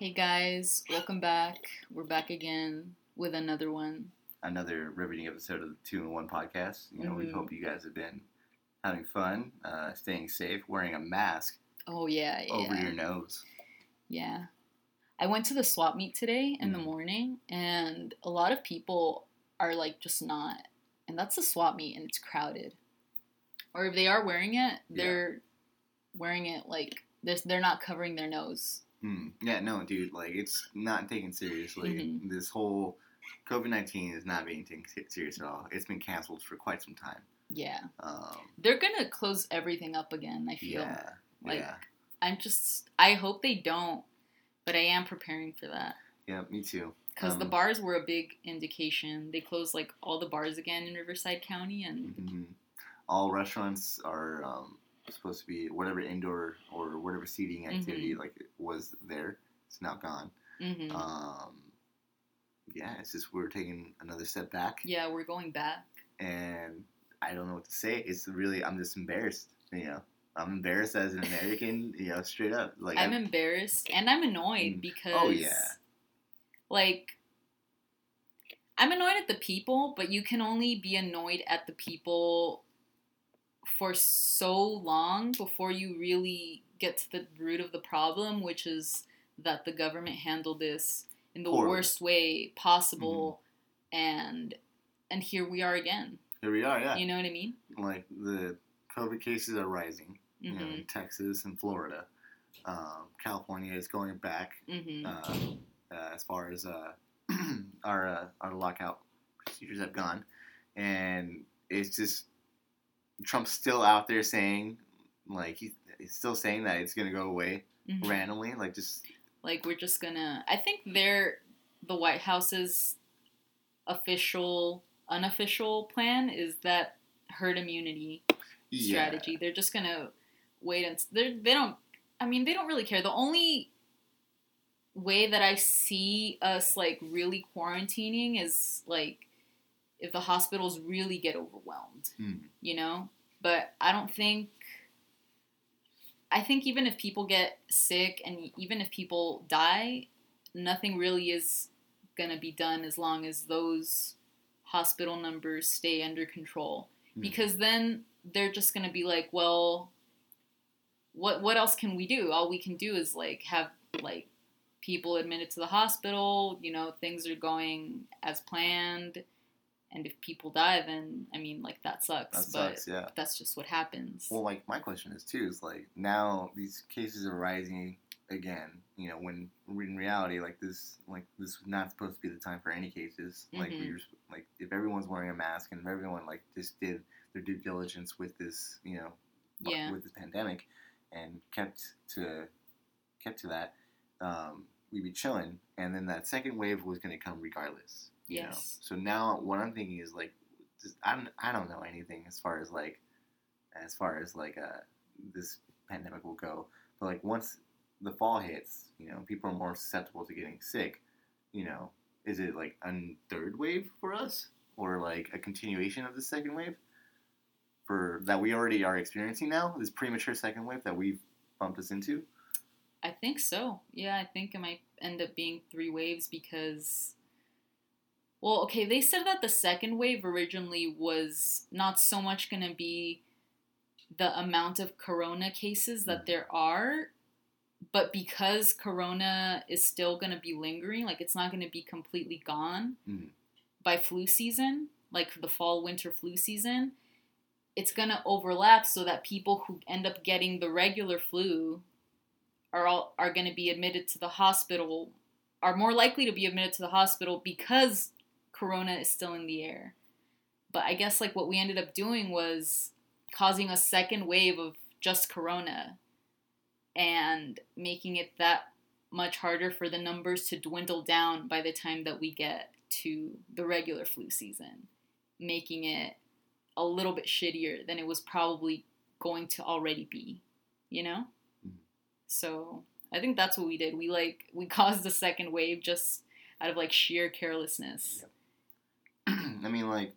Hey guys, welcome back. We're back again with another one. Another riveting episode of the Two in One podcast. You know, we Mhm. hope you guys have been having fun, uh, staying safe, wearing a mask Oh yeah, yeah. over your nose. Yeah. I went to the swap meet today in the Mhm. morning and a lot of people are like just not. And that's the swap meet and it's crowded. Or if they are wearing it, they're wearing it like they're, they're not covering their nose. Hmm. Yeah, no, dude, like it's not taken seriously. Mhm. This whole COVID nineteen is not being taken se- serious at all. It's been canceled for quite some time. Yeah. Um, They're going to close everything up again, I feel. yeah, Like yeah, I'm just I hope they don't, but I am preparing for that. yeah. Me too. Because the Um, bars were a big indication. They closed like all the bars again in Riverside County, and mhm. All restaurants are um, supposed to be whatever indoor or whatever seating activity Mm-hmm. like was there. It's now gone. Mhm. Um, yeah, it's just we're taking another step back, yeah, we're going back. and I don't know what to say. It's really I'm just embarrassed. You know, I'm embarrassed as an American. you know, straight up. Like I'm I'm- embarrassed and I'm annoyed Mm. because, Oh, yeah. like, I'm annoyed at the people, but you can only be annoyed at the people for so long before you really get to the root of the problem, which is that the government handled this in the worst way possible, and and here we are again. here we are. Yeah, You know what I mean? like the COVID cases are rising. You know, in Texas and Florida. Um, California is going back hmm uh, uh, as far as uh, our uh, our lockout procedures have gone, and it's just Trump's still out there saying like he's, he's still saying that it's gonna go away hmm randomly, like just like we're just gonna i think they're the white house's official unofficial plan is that herd immunity strategy. They're just gonna wait and they they don't i mean they don't really care. The only way that i see us like really quarantining is like if the hospitals really get overwhelmed Hmm. you know but i don't think i think even if people get sick and even if people die nothing really is going to be done as long as those hospital numbers stay under control Hmm. because then they're just going to be like well what what else can we do all we can do is like have like people admitted to the hospital you know things are going as planned and if people die then i mean like that sucks that but sucks. Yeah. that's just what happens Well, like my question is too is like now these cases are rising again. You know, when in reality, like this, like this was not supposed to be the time for any cases. Like we Mhm. were, like if everyone's wearing a mask and if everyone like just did their due diligence with this, you know, Yeah. with this pandemic, and kept to kept to that, um, we'd be chilling. And then that second wave was going to come regardless. You know? Yes. So now what I'm thinking is like, just, I don't I don't know anything as far as like as far as like uh, this pandemic will go. But like once the fall hits, you know, people are more susceptible to getting sick. You know, is it like a third wave for us, or like a continuation of the second wave for that we already are experiencing now? This premature second wave that we've bumped us into. I think so. Yeah, I think it might end up being three waves because. Well, okay, they said that the second wave originally was not so much going to be the amount of corona cases that Mhm. there are, but because corona is still going to be lingering, like it's not going to be completely gone Mhm. by flu season, like the fall winter flu season, it's going to overlap so that people who end up getting the regular flu are all are going to be admitted to the hospital are more likely to be admitted to the hospital because corona is still in the air but i guess like what we ended up doing was causing a second wave of just corona and making it that much harder for the numbers to dwindle down by the time that we get to the regular flu season making it a little bit shittier than it was probably going to already be you know Mhm. so I think that's what we did. We like we caused the second wave just out of like sheer carelessness. Yep. I mean, like,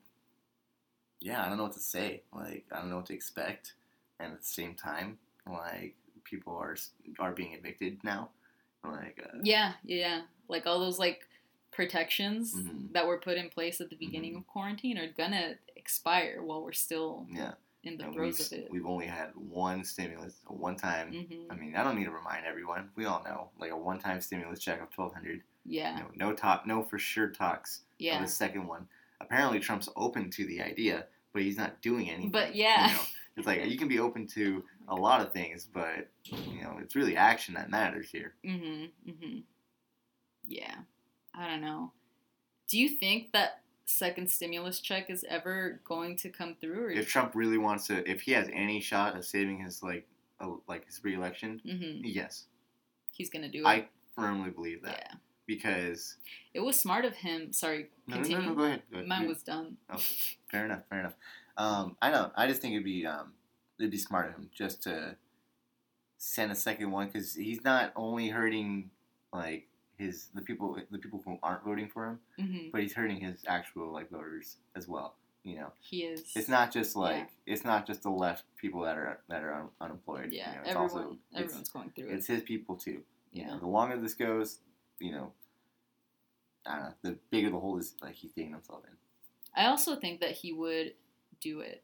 yeah, I don't know what to say. Like, I don't know what to expect. And at the same time, like, people are are being evicted now, Like, uh, Yeah, yeah. Like all those like protections Mhm. that were put in place at the beginning of quarantine are gonna expire while we're still yeah. in the And throes of it. we've only had one stimulus, one time. hmm I mean, I don't need to remind everyone. We all know, like a one time stimulus check of twelve hundred. Yeah, You know, no talk, no for sure talks yeah. the second one. Apparently, Trump's open to the idea, but he's not doing anything. But yeah. you know? it's like you can be open to a lot of things, but you know, it's really action that matters here. Mhm. Mhm. Yeah. I don't know. Do you think that second stimulus check is ever going to come through? Or If Trump really wants to, if he has any shot of saving his like, uh, like his reelection, mm-hmm. yes, he's gonna do it. I firmly believe that yeah. Because It was smart of him. Sorry. no, no, Continue. no, no, go ahead. Go ahead. Mine was done. Oh, fair enough. Fair enough. Um, I know. I just think it'd be um, it'd be smart of him just to send a second one because he's not only hurting like his the people the people who aren't voting for him, hmm but he's hurting his actual like voters as well. You know, He is. it's not just like Yeah. it's not just the left people that are that are un- unemployed. Yeah, you know, it's everyone. also it's, everyone's going through it. it's his people too. You Yeah. know, the longer this goes, you know, I don't know. The bigger the hole is like he's digging himself in. I also think that he would do it.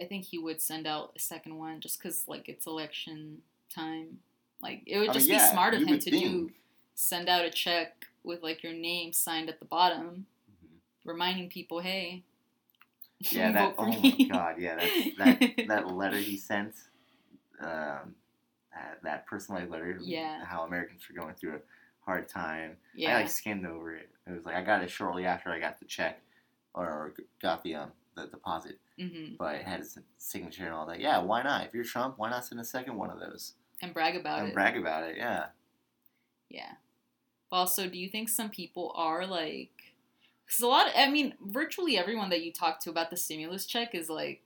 I think he would send out a second one just because, like, it's election time. Like, it would I mean, just yeah, be smart of him to do send out a check with like your name signed at the bottom, Mhm. reminding people, hey, Yeah, that. Oh my god, yeah, that that that letter he sent, um, that, that personalized letter. Yeah. How Americans were going through a hard time. I yeah, like skimmed over it. It was like I got it shortly after I got the check, or got the um the deposit, hmm but it had his signature and all that. Yeah, why not? If you're Trump, why not send a second one of those and brag about and it. And brag about it? Yeah. Yeah. Also, do you think some people are like, because a lot, of, I mean, virtually everyone that you talk to about the stimulus check is like,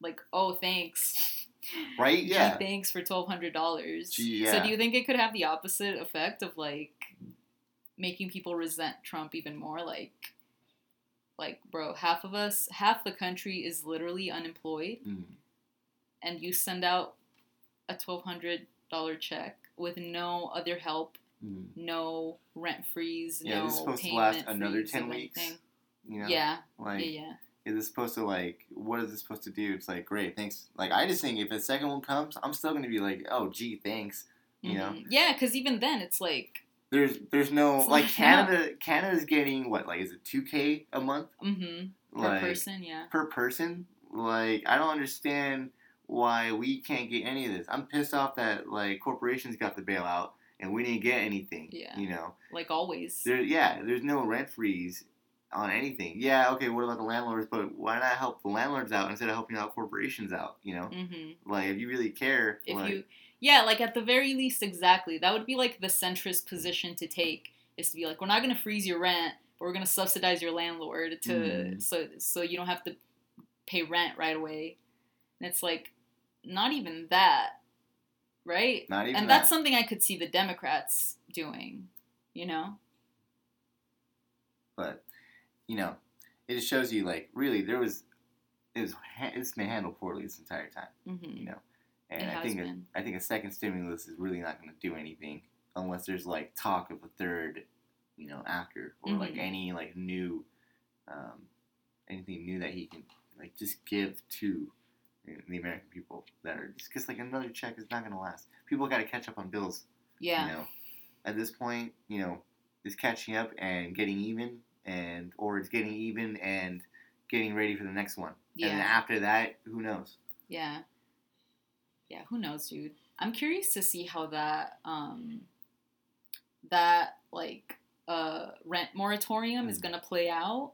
like, oh, thanks. Right? Gee, Yeah. thanks for twelve hundred dollars. Gee, So do you think it could have the opposite effect of like making people resent Trump even more? Like, like, bro, half of us, half the country is literally unemployed, Mm. and you send out a twelve hundred dollar check with no other help Mm. no rent freeze, Yeah, no this is supposed to last another 10 weeks. You know. Yeah, Like. yeah, yeah. Is this supposed to like what is this supposed to do it's like great thanks like i just think if a second one comes i'm still gonna be like oh gee thanks you know Mhm. Yeah, because even then it's like, there's there's no like not canada canada's getting what like is it 2k a month mm-hmm, per like person, yeah. per person like i don't understand why we can't get any of this i'm pissed off that like corporations got the bailout and we didn't get anything Yeah. you know Like always. there yeah there's no rent freeze on anything yeah okay what about the landlords but why not help the landlords out instead of helping out corporations out you know hmm like if you really care If like, you, yeah, like at the very least, exactly. That would be like the centrist position to take is to be like, we're not going to freeze your rent, but we're going to subsidize your landlord to Mhm. so so you don't have to pay rent right away. And it's like, not even that, right? not even and that. that's something I could see the Democrats doing, you know? but you know it just shows you like really there was it was it's been handled poorly this entire time hmm you know? And It i think a, i think a second stimulus is really not going to do anything unless there's like talk of a third you know after or like Mhm. any like new um anything new that he can like just give to the american people that are just because like another check is not going to last. People got to catch up on bills Yeah. you know? At this point you know is catching up and getting even and or it's getting even and getting ready for the next one Yeah. and after that who knows Yeah. Yeah, who knows, dude? I'm curious to see how that um that like uh rent moratorium is Mm. going to play out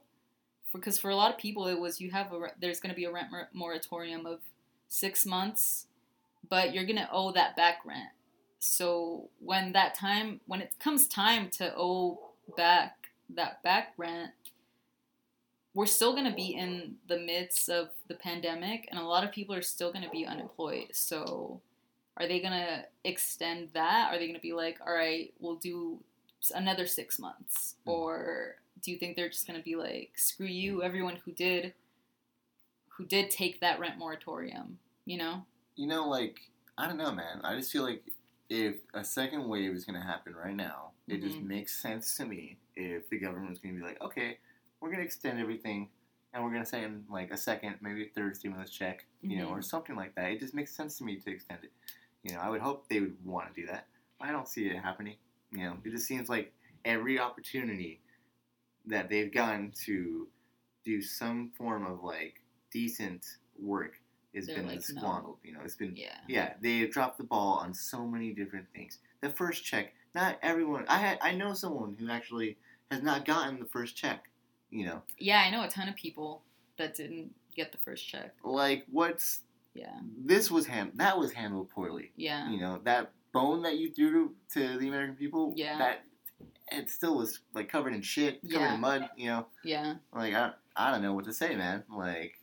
because for a lot of people it was you have a re- there's going to be a rent moratorium of 6 months but you're going to owe that back rent. So when that time when it comes time to owe back that back rent we're still going to be in the midst of the pandemic and a lot of people are still going to be unemployed. So are they going to extend that? Are they going to be like all right we'll do another six months Mhm. or do you think they're just going to be like screw you everyone who did who did take that rent moratorium you know? You know like i don't know man. I just feel like if a second wave is going to happen right now, it just Mhm. makes sense to me if the government's going to be like, okay, we're going to extend everything and we're going to send like a second, maybe a third stimulus check, you know, or Mhm. something like that. It just makes sense to me to extend it. You know, I would hope they would want to do that. I don't see it happening. You know, it just seems like every opportunity that they've gotten to do some form of like decent work has They're been like, no. squandered. You know, it's been Yeah. yeah, they have dropped the ball on so many different things. The first check, not everyone. I had, I know someone who actually has not gotten the first check. You know, Yeah, I know a ton of people that didn't get the first check. like what's Yeah. this was hand that was handled poorly. Yeah. You know that bone that you threw to, to the American people. Yeah. That it still was like covered in shit, covered Yeah. in mud. You know, Yeah. like I, I don't know what to say, man. Like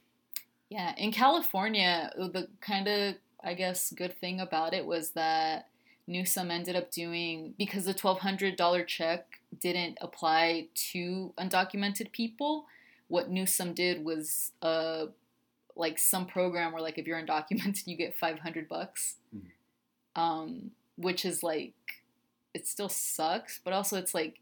Yeah, in California, the kind of I guess good thing about it was that Newsom ended up doing because the twelve hundred dollar check didn't apply to undocumented people. What Newsom did was uh like some program where like if you're undocumented you get five hundred bucks, Mhm. um, which is like it still sucks, but also it's like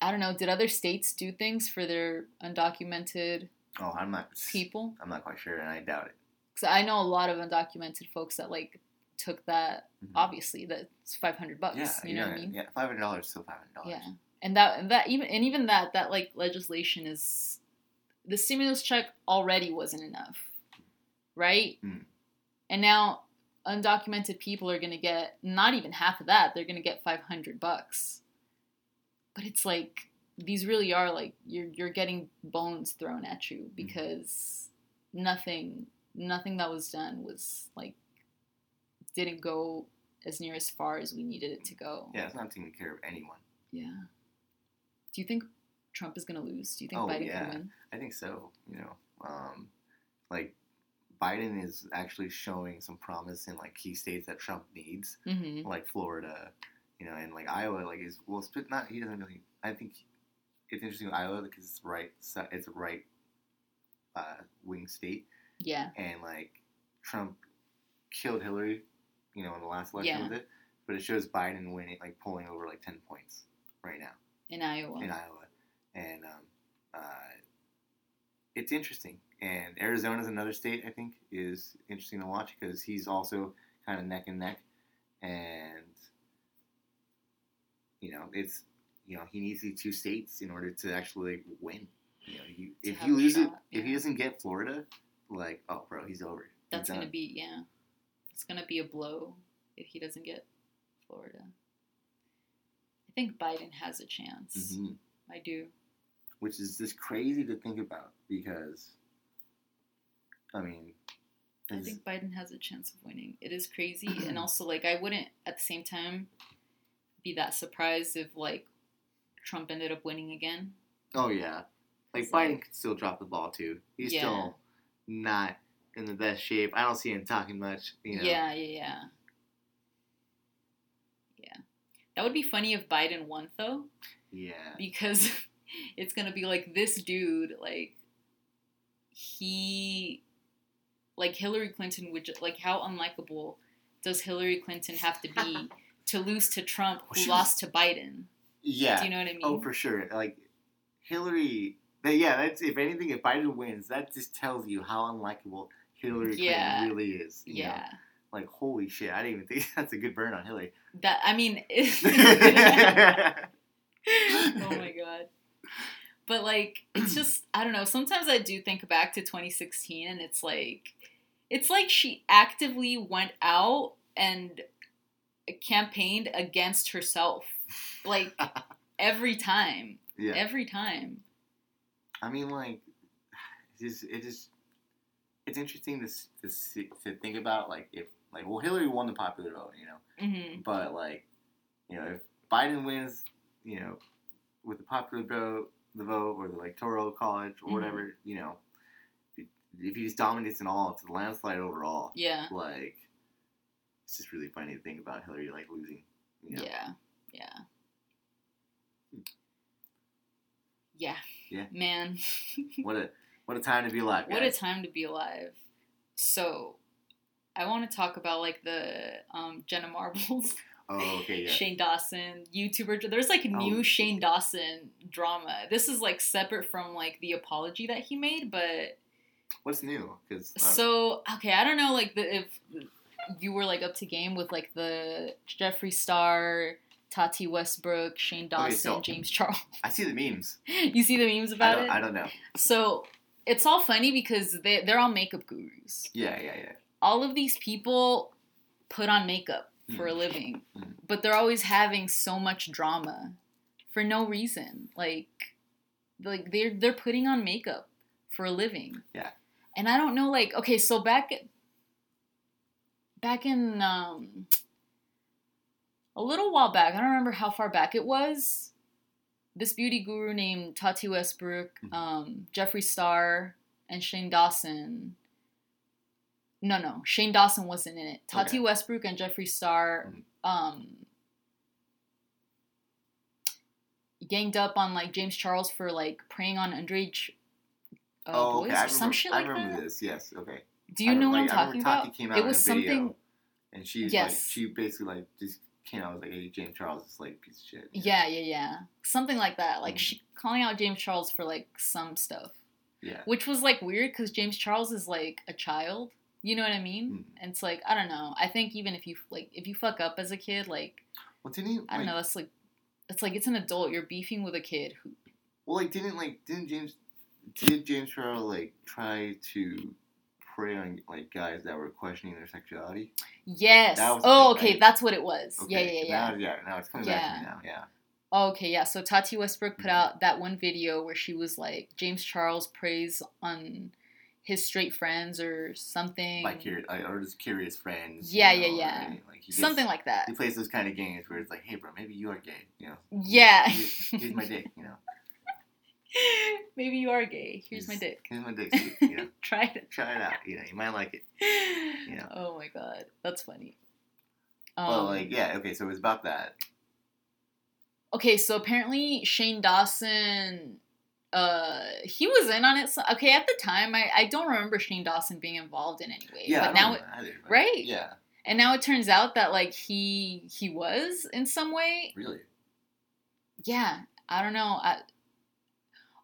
I don't know. Did other states do things for their undocumented oh, I'm not people? I'm not quite sure, and I doubt it. Because I know a lot of undocumented folks that like took that. Mhm. Obviously, that's five hundred bucks. Yeah, you know you're what I mean? Yeah, five hundred dollars still five hundred dollars. Yeah, and that and that even and even that that like legislation is the stimulus check already wasn't enough, right? Mm. And now undocumented people are gonna get not even half of that. They're gonna get five hundred bucks. But it's like these really are like you're you're getting bones thrown at you because nothing nothing that was done was like didn't go as near as far as we needed it to go. Yeah, it's not taking care of anyone. Yeah. Do you think Trump is going to lose? Do you think Oh, Biden yeah. can win? I think so. You know, um, like Biden is actually showing some promise in like key states that Trump needs, Mm-hmm. like Florida, you know, and like Iowa. Like is well, not he doesn't really. I think it's interesting with Iowa because it's right. It's a right uh, wing state, Yeah. and like Trump killed Hillary, you know, in the last election Yeah. with it. But it shows Biden winning, like pulling over like ten points right now In Iowa. in Iowa, and um, uh, it's interesting. And Arizona is another state I think is interesting to watch because he's also kind of neck and neck, and you know it's you know he needs these two states in order to actually win. You know, you, if he loses, a lose it, shot, if he doesn't get Florida, like oh bro, he's over. That's going to be, yeah. It's going to be a blow if he doesn't get Florida. I think Biden has a chance. Mhm. I do. which is just crazy to think about because I mean, I think Biden has a chance of winning. It is crazy. and also, like, I wouldn't at the same time be that surprised if, like, Trump ended up winning again. oh yeah, like Biden like- could still drop the ball too. He's Yeah. still not in the best shape. I don't see him talking much. You know, Yeah, yeah, yeah. Yeah. That would be funny if Biden won, though. yeah, because it's gonna be like this dude like he like hillary clinton would like how unlikable does hillary clinton have to be to lose to trump who lost to biden yeah. do you know what i oh, mean Oh, for sure. Like Hillary. Yeah, that's if anything, if Biden wins, that just tells you how unlikable Hillary Yeah. Clinton really is. you know? yeah Like holy shit, I didn't even think that's a good burn on Hillary. that i mean oh my god but like it's just i don't know sometimes i do think back to 2016 and it's like it's like she actively went out and campaigned against herself like every time yeah. every time I mean, like, it just it just it's interesting to to see, to think about like if like well Hillary won the popular vote, you know, hmm but like you know if Biden wins, you know, with the popular vote, the vote or the electoral college or Mhm. whatever, you know, if, he just dominates in all, it's a landslide overall. yeah Like, it's just really funny to think about Hillary like losing. You know? yeah yeah yeah Yeah. man What a what a time to be alive. What a time to be alive. So, I want to talk about like the um, Jenna Marbles, Oh, okay, yeah. Shane Dawson, YouTuber. There's like new Oh. Shane Dawson drama. This is like separate from like the apology that he made, but What's new? Because so okay, I don't know like the, if you were like up to game with like the Jeffree Star, Tati Westbrook, Shane Dawson, so- James Charles. I see the memes. you see the memes about don't, it? I don't know. So it's all funny because they they're all makeup gurus. Yeah, yeah, yeah. All of these people put on makeup for a Mm. living, Mm. but they're always having so much drama for no reason. Like like they're they're putting on makeup for a living. Yeah. And I don't know like okay, so back back in um a little while back, I don't remember how far back it was. This beauty guru named Tati Westbrook, Mhm. um, Jeffree Star, and Shane Dawson. No, no, Shane Dawson wasn't in it. Tati Okay. Westbrook and Jeffree Star, Mhm. um, ganged up on like James Charles for like preying on underage uh, oh, boys okay. Or some remember, shit I remember that. this. Yes. Okay. Do you I know remember- what I'm like, talking about? Tati came out it was something. and she was Yes. like, she basically like just came out was like, "Hey, James Charles is like a piece of shit." Yeah, yeah, yeah. Something like that. Like Mhm. she calling out James Charles for like some stuff, Yeah. which was like weird because James Charles is like a child. You know what I mean? Mhm. And it's like I don't know. I think even if you like if you fuck up as a kid, like Well, didn't he? I don't like- know. That's like it's like it's an adult. You're beefing with a kid who. Well, like, didn't like didn't James did James Charles like try to prey on like guys that were questioning their sexuality? Yes. That was the Oh, okay. That's what it was. Yeah, Okay, yeah, yeah. Now, yeah, now it's coming back to me now. Yeah. Okay, yeah. So Tati Westbrook put Mhm. out that one video where she was like, James Charles preys on his straight friends or something. Like curious, or just curious friends. Yeah, you yeah, know, yeah. Like he gets- Something like that. He plays those kind of games where it's like, hey, bro, maybe you are gay. You know, Yeah. here's, here's my dick. You know, Maybe you are gay. Here's my dick. Here's my dick. You know, Try it. try it out. You know, you might like it. Yeah. Oh my god, that's funny. Well, Um, like, yeah, okay, so it was about that. okay, so apparently Shane Dawson, uh, he was in on it. So, okay, at the time, I, I don't remember Shane Dawson being involved in any way. Yeah, but I now, it, either, but- right? Yeah, and now it turns out that like he he was in some way. really. Yeah, I don't know. I,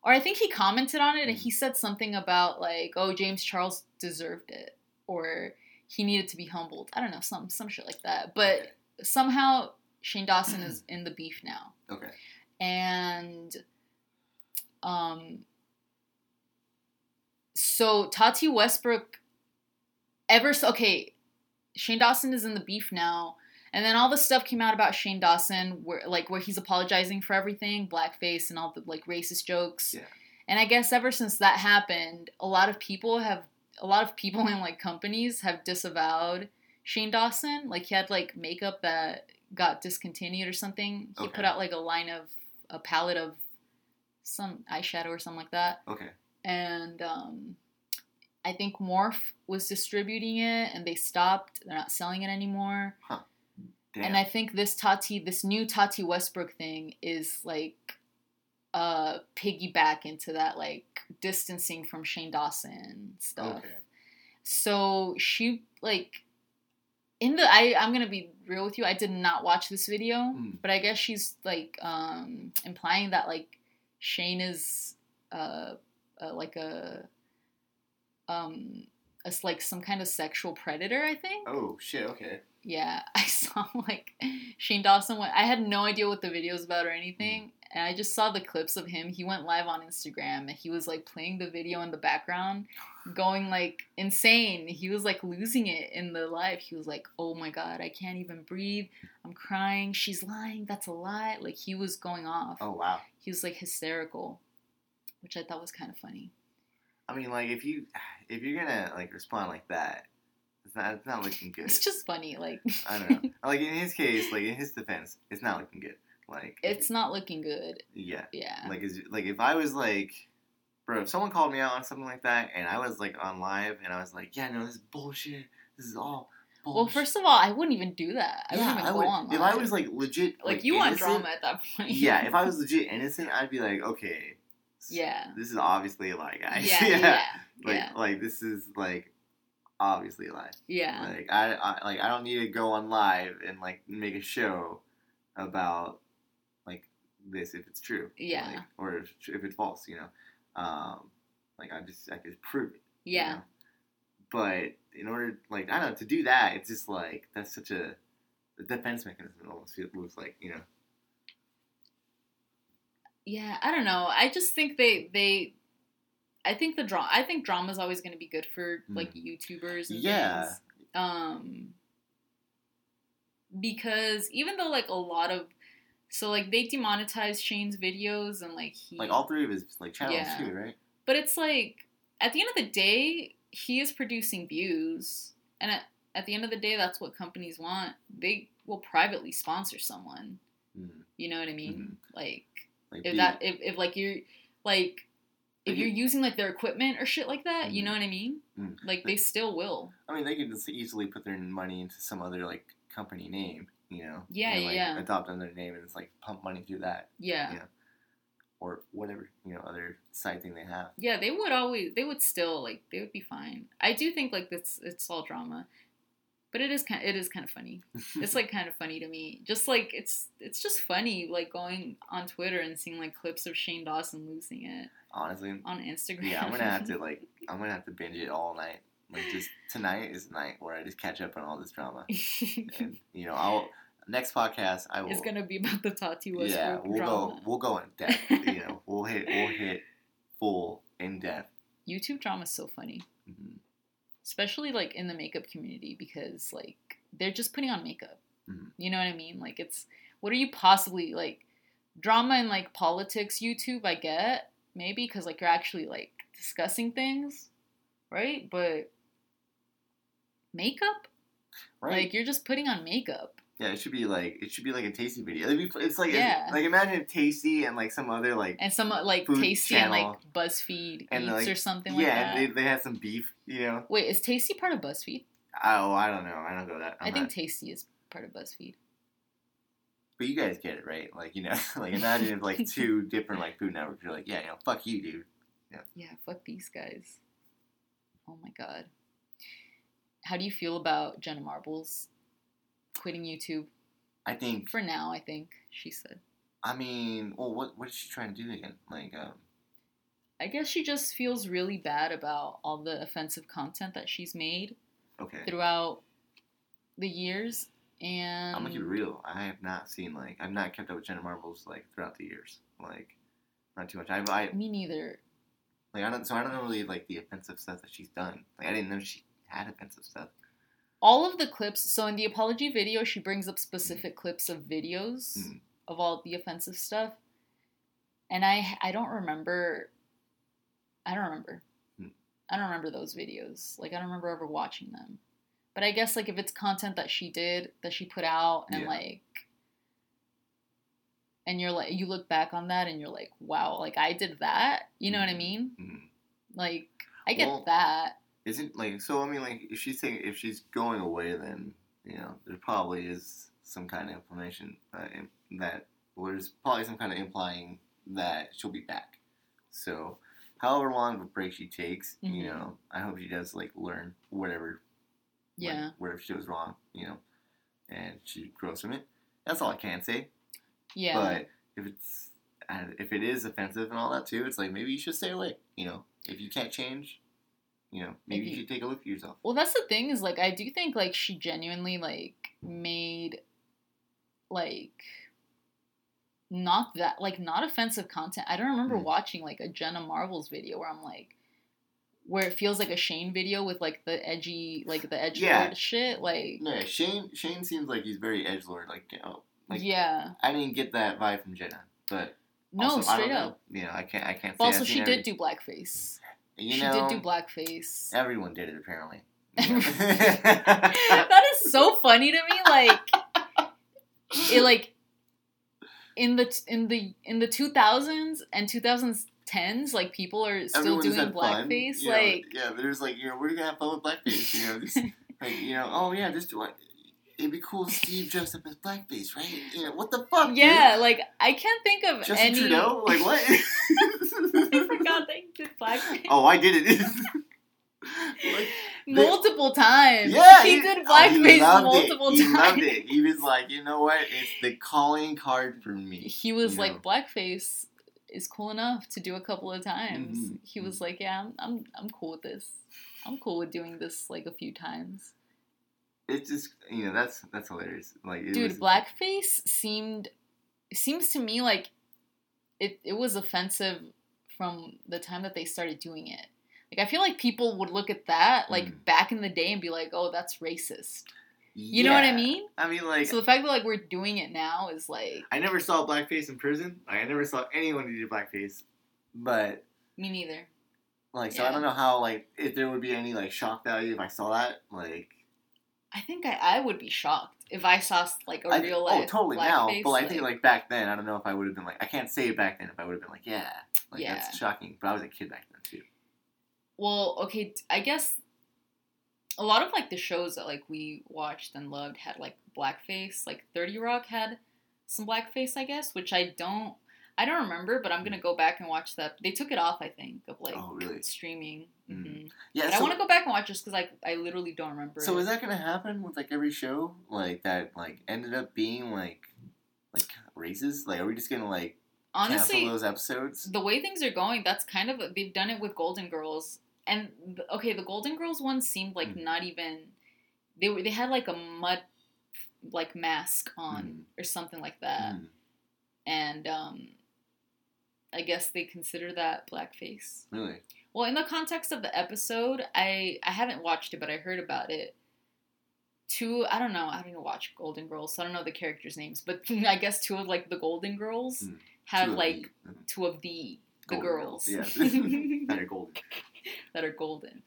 or I think he commented on it and Mm. he said something about like, oh, James Charles deserved it, or he needed to be humbled. I don't know, some some shit like that. But Okay. somehow Shane Dawson is in the beef now, Okay. and um, so Tati Westbrook, ever so okay, Shane Dawson is in the beef now. And then all the stuff came out about Shane Dawson, where like where he's apologizing for everything, blackface and all the like racist jokes. Yeah. And I guess ever since that happened, a lot of people have a lot of people in like companies have disavowed Shane Dawson. Like he had like makeup that got discontinued or something. He Okay. put out like a line of a palette of some eyeshadow or something like that. Okay. And um I think Morphe was distributing it and they stopped. They're not selling it anymore. Damn. And I think this Tati, this new Tati Westbrook thing is like uh piggyback into that like distancing from Shane Dawson stuff. okay. So she like in the I I'm gonna be real with you. I did not watch this video, Mm. but I guess she's like um implying that like Shane is uh, uh like a um as like some kind of sexual predator. I think. Oh shit. Okay. Yeah, I saw like Shane Dawson went. I had no idea what the video was about or anything, mm. and I just saw the clips of him. He went live on Instagram and he was like playing the video in the background, going like insane. He was like losing it in the live. He was like, "Oh my god, I can't even breathe. I'm crying. She's lying. That's a lie." Like he was going off. Oh wow. He was like hysterical, which I thought was kind of funny. I mean, like if you if you're gonna like respond like that, it's not it's not looking good. It's just funny. Like I don't know. Like in his case, like in his defense, it's not looking good. Like it's not looking good. yeah. Yeah. Like is like if I was like, bro, if someone called me out on something like that, and I was like on live, and I was like, yeah, no, this is bullshit. This is all. Bullshit. Well, first of all, I wouldn't even do that. I yeah, wouldn't even I go would. on. If I was like legit, like, you want innocent- drama at that point. Yeah, if I was legit innocent, I'd be like, okay. Yeah. This is obviously a lie, guys. yeah, yeah, yeah. Like, yeah. like this is like, obviously a lie. Yeah. Like I, I like I don't need to go on live and like make a show about like this if it's true. Yeah. Like, or if, if it's false, you know. Um, like I just I could prove it. you yeah. know? But in order, like I don't know, to do that, it's just like that's such a, defense mechanism. It almost feels looks like you know. Yeah, I don't know. I just think they they I think the drama I think drama is always going to be good for like YouTubers and Yeah. things. Um because even though like a lot of so like they demonetized Shane's videos and like he Like all three of his like channels Yeah. too, right? but it's like at the end of the day he is producing views and at, at the end of the day that's what companies want. They will privately sponsor someone. Mm. You know what I mean? Like Like if be- that if, if like you're like if you're using like their equipment or shit like that, you Mhm. know what I mean? Mm. Like they still will. I mean, they could just easily put their money into some other like company name, you know? Yeah, and, like, yeah. Adopt under their name and it's like pump money through that Yeah. Yeah. or whatever you know other side thing they have. Yeah, they would always they would still like they would be fine. I do think like this it's all drama. But it is kind it is kind of funny. It's like kind of funny to me. Just like it's it's just funny like going on Twitter and seeing like clips of Shane Dawson losing it honestly. on Instagram. Yeah, I'm gonna have to like I'm gonna have to binge it all night. Like just tonight is the night where I just catch up on all this drama. And you know, I'll next podcast I will it's gonna be about the Tati Westbrook yeah we'll drama. go we'll go in depth. you know, we'll hit we'll hit full in depth. YouTube drama is so funny. Mhm. especially like in the makeup community because like they're just putting on makeup Mhm. you know what i mean like it's what are you possibly like drama and like politics youtube i get maybe because like you're actually like discussing things right but makeup Right? like you're just putting on makeup yeah, it should be like it should be like a tasty video. It'd be, it's like Yeah. like imagine if tasty and like some other like and some uh, like tasty and like buzzfeed And, eats like, or something like yeah, that and they, they had some beef. You know, wait is tasty part of buzzfeed oh I don't know. I don't go that. i I'm think not- tasty is part of buzzfeed but you guys get it right. Like you know, like imagine if like two different like food networks. You're like, yeah, you know, fuck you, dude. Yeah, fuck these guys. Oh my god. How do you feel about Jenna Marbles quitting YouTube? I think. For now, I think, she said. I mean, well, what what is she trying to do again? Like, um, I guess she just feels really bad about all the offensive content that she's made okay, throughout the years. And I'm gonna keep it real. I have not seen like I've not kept up with Jenna Marbles like throughout the years. Like, not too much. I, I me neither. like I don't. So I don't know really like the offensive stuff that she's done. Like I didn't know she had offensive stuff. All of the clips, so in the apology video, she brings up specific clips of videos Mhm. of all the offensive stuff. And I I don't remember I don't remember. Hmm. I don't remember those videos. Like I don't remember ever watching them. But I guess like if it's content that she did, that she put out and Yeah. like and you're like you look back on that and you're like, wow, like I did that. You know what I Mhm. mean? Mhm. Like I get Well, that. Isn't like so? I mean, like if she's saying if she's going away, then you know there probably is some kind of information uh, in, that well, there's probably some kind of implying that she'll be back. So, however long of a break she takes, you Mhm. know, I hope she does like learn whatever, Yeah. like, whatever she was wrong, you know, and she grows from it. That's all I can say. Yeah. But if it's and if it is offensive and all that too, it's like maybe you should stay away. You know, if you can't change, you know, maybe you, you- should take a look at yourself. Well, that's the thing is like I do think like she genuinely like made like not that like not offensive content. I don't remember Mm. watching like a Jenna Marbles video where I'm like where it feels like a Shane video with like the edgy like the edge Yeah. shit like No, yeah, Shane. Shane seems like he's very edge lord. Like, you know, like yeah I didn't get that vibe from Jenna, but no also, straight up. Know. You know, I can't. I can't. Say also she seen did every- do blackface. You she know, did do blackface. Everyone did it apparently. that is so funny to me like it like in the in the in the 2000s and 2010s like people are still Everyone just doing blackface you know, like yeah, there's like you know we're gonna have fun with blackface. You know, just like you know, oh yeah, just do what. It'd be cool if Steve dressed up as blackface, right? You know, what the fuck? dude? yeah like i can't think of Justin any Trudeau? Like what? i forgot he did blackface oh, I did it. like, multiple times. Yeah, he, he- did oh, blackface he multiple it. He times. loved it. He was like, you know what? It's the calling card for me. He was you like, know? blackface is cool enough to do a couple of times. Mhm, He was like, yeah, I'm, I'm, I'm cool with this. I'm cool with doing this like a few times. It's just you know that's that's hilarious. Like it Dude, was, blackface seemed seems to me like it it was offensive from the time that they started doing it. Like I feel like people would look at that like Mm. back in the day and be like, "Oh, that's racist." You know what I mean? I mean, like so the fact that like we're doing it now is like I never saw blackface in prison. I never saw anyone who did blackface, but me neither. like so Yeah. I don't know how like if there would be any like shock value if I saw that. Like I think I, I would be shocked if I saw like a I, real life. oh totally now, blackface, but I think like back then I don't know if I would have been like I can't say it back then if I would have been like yeah like Yeah. that's shocking. But I was a kid back then too. Well, okay, I guess a lot of like the shows that like we watched and loved had like blackface. Like Thirty Rock had some blackface, I guess, which I don't, I don't remember, but I'm gonna go back and watch that. They took it off, I think, of like Oh, really? streaming. Mm. hmm Yeah, But so, I want to go back and watch this because I I literally don't remember. so it. is that gonna happen with like every show like that like ended up being like like racist? Like are we just gonna like honestly cancel those episodes? the way things are going? That's kind of they've done it with Golden Girls, and okay, the Golden Girls one seemed like Mm. not even they were they had like a mud like mask on Mm. or something like that. Mm, and um, I guess they consider that blackface. really? Well, in the context of the episode, I I haven't watched it, but I heard about it. Two, I don't know. I don't even watch Golden Girls, so I don't know the characters' names. But I guess two of like the Golden Girls have Two like the- two of the the golden girls, Yeah, that are golden. that are golden.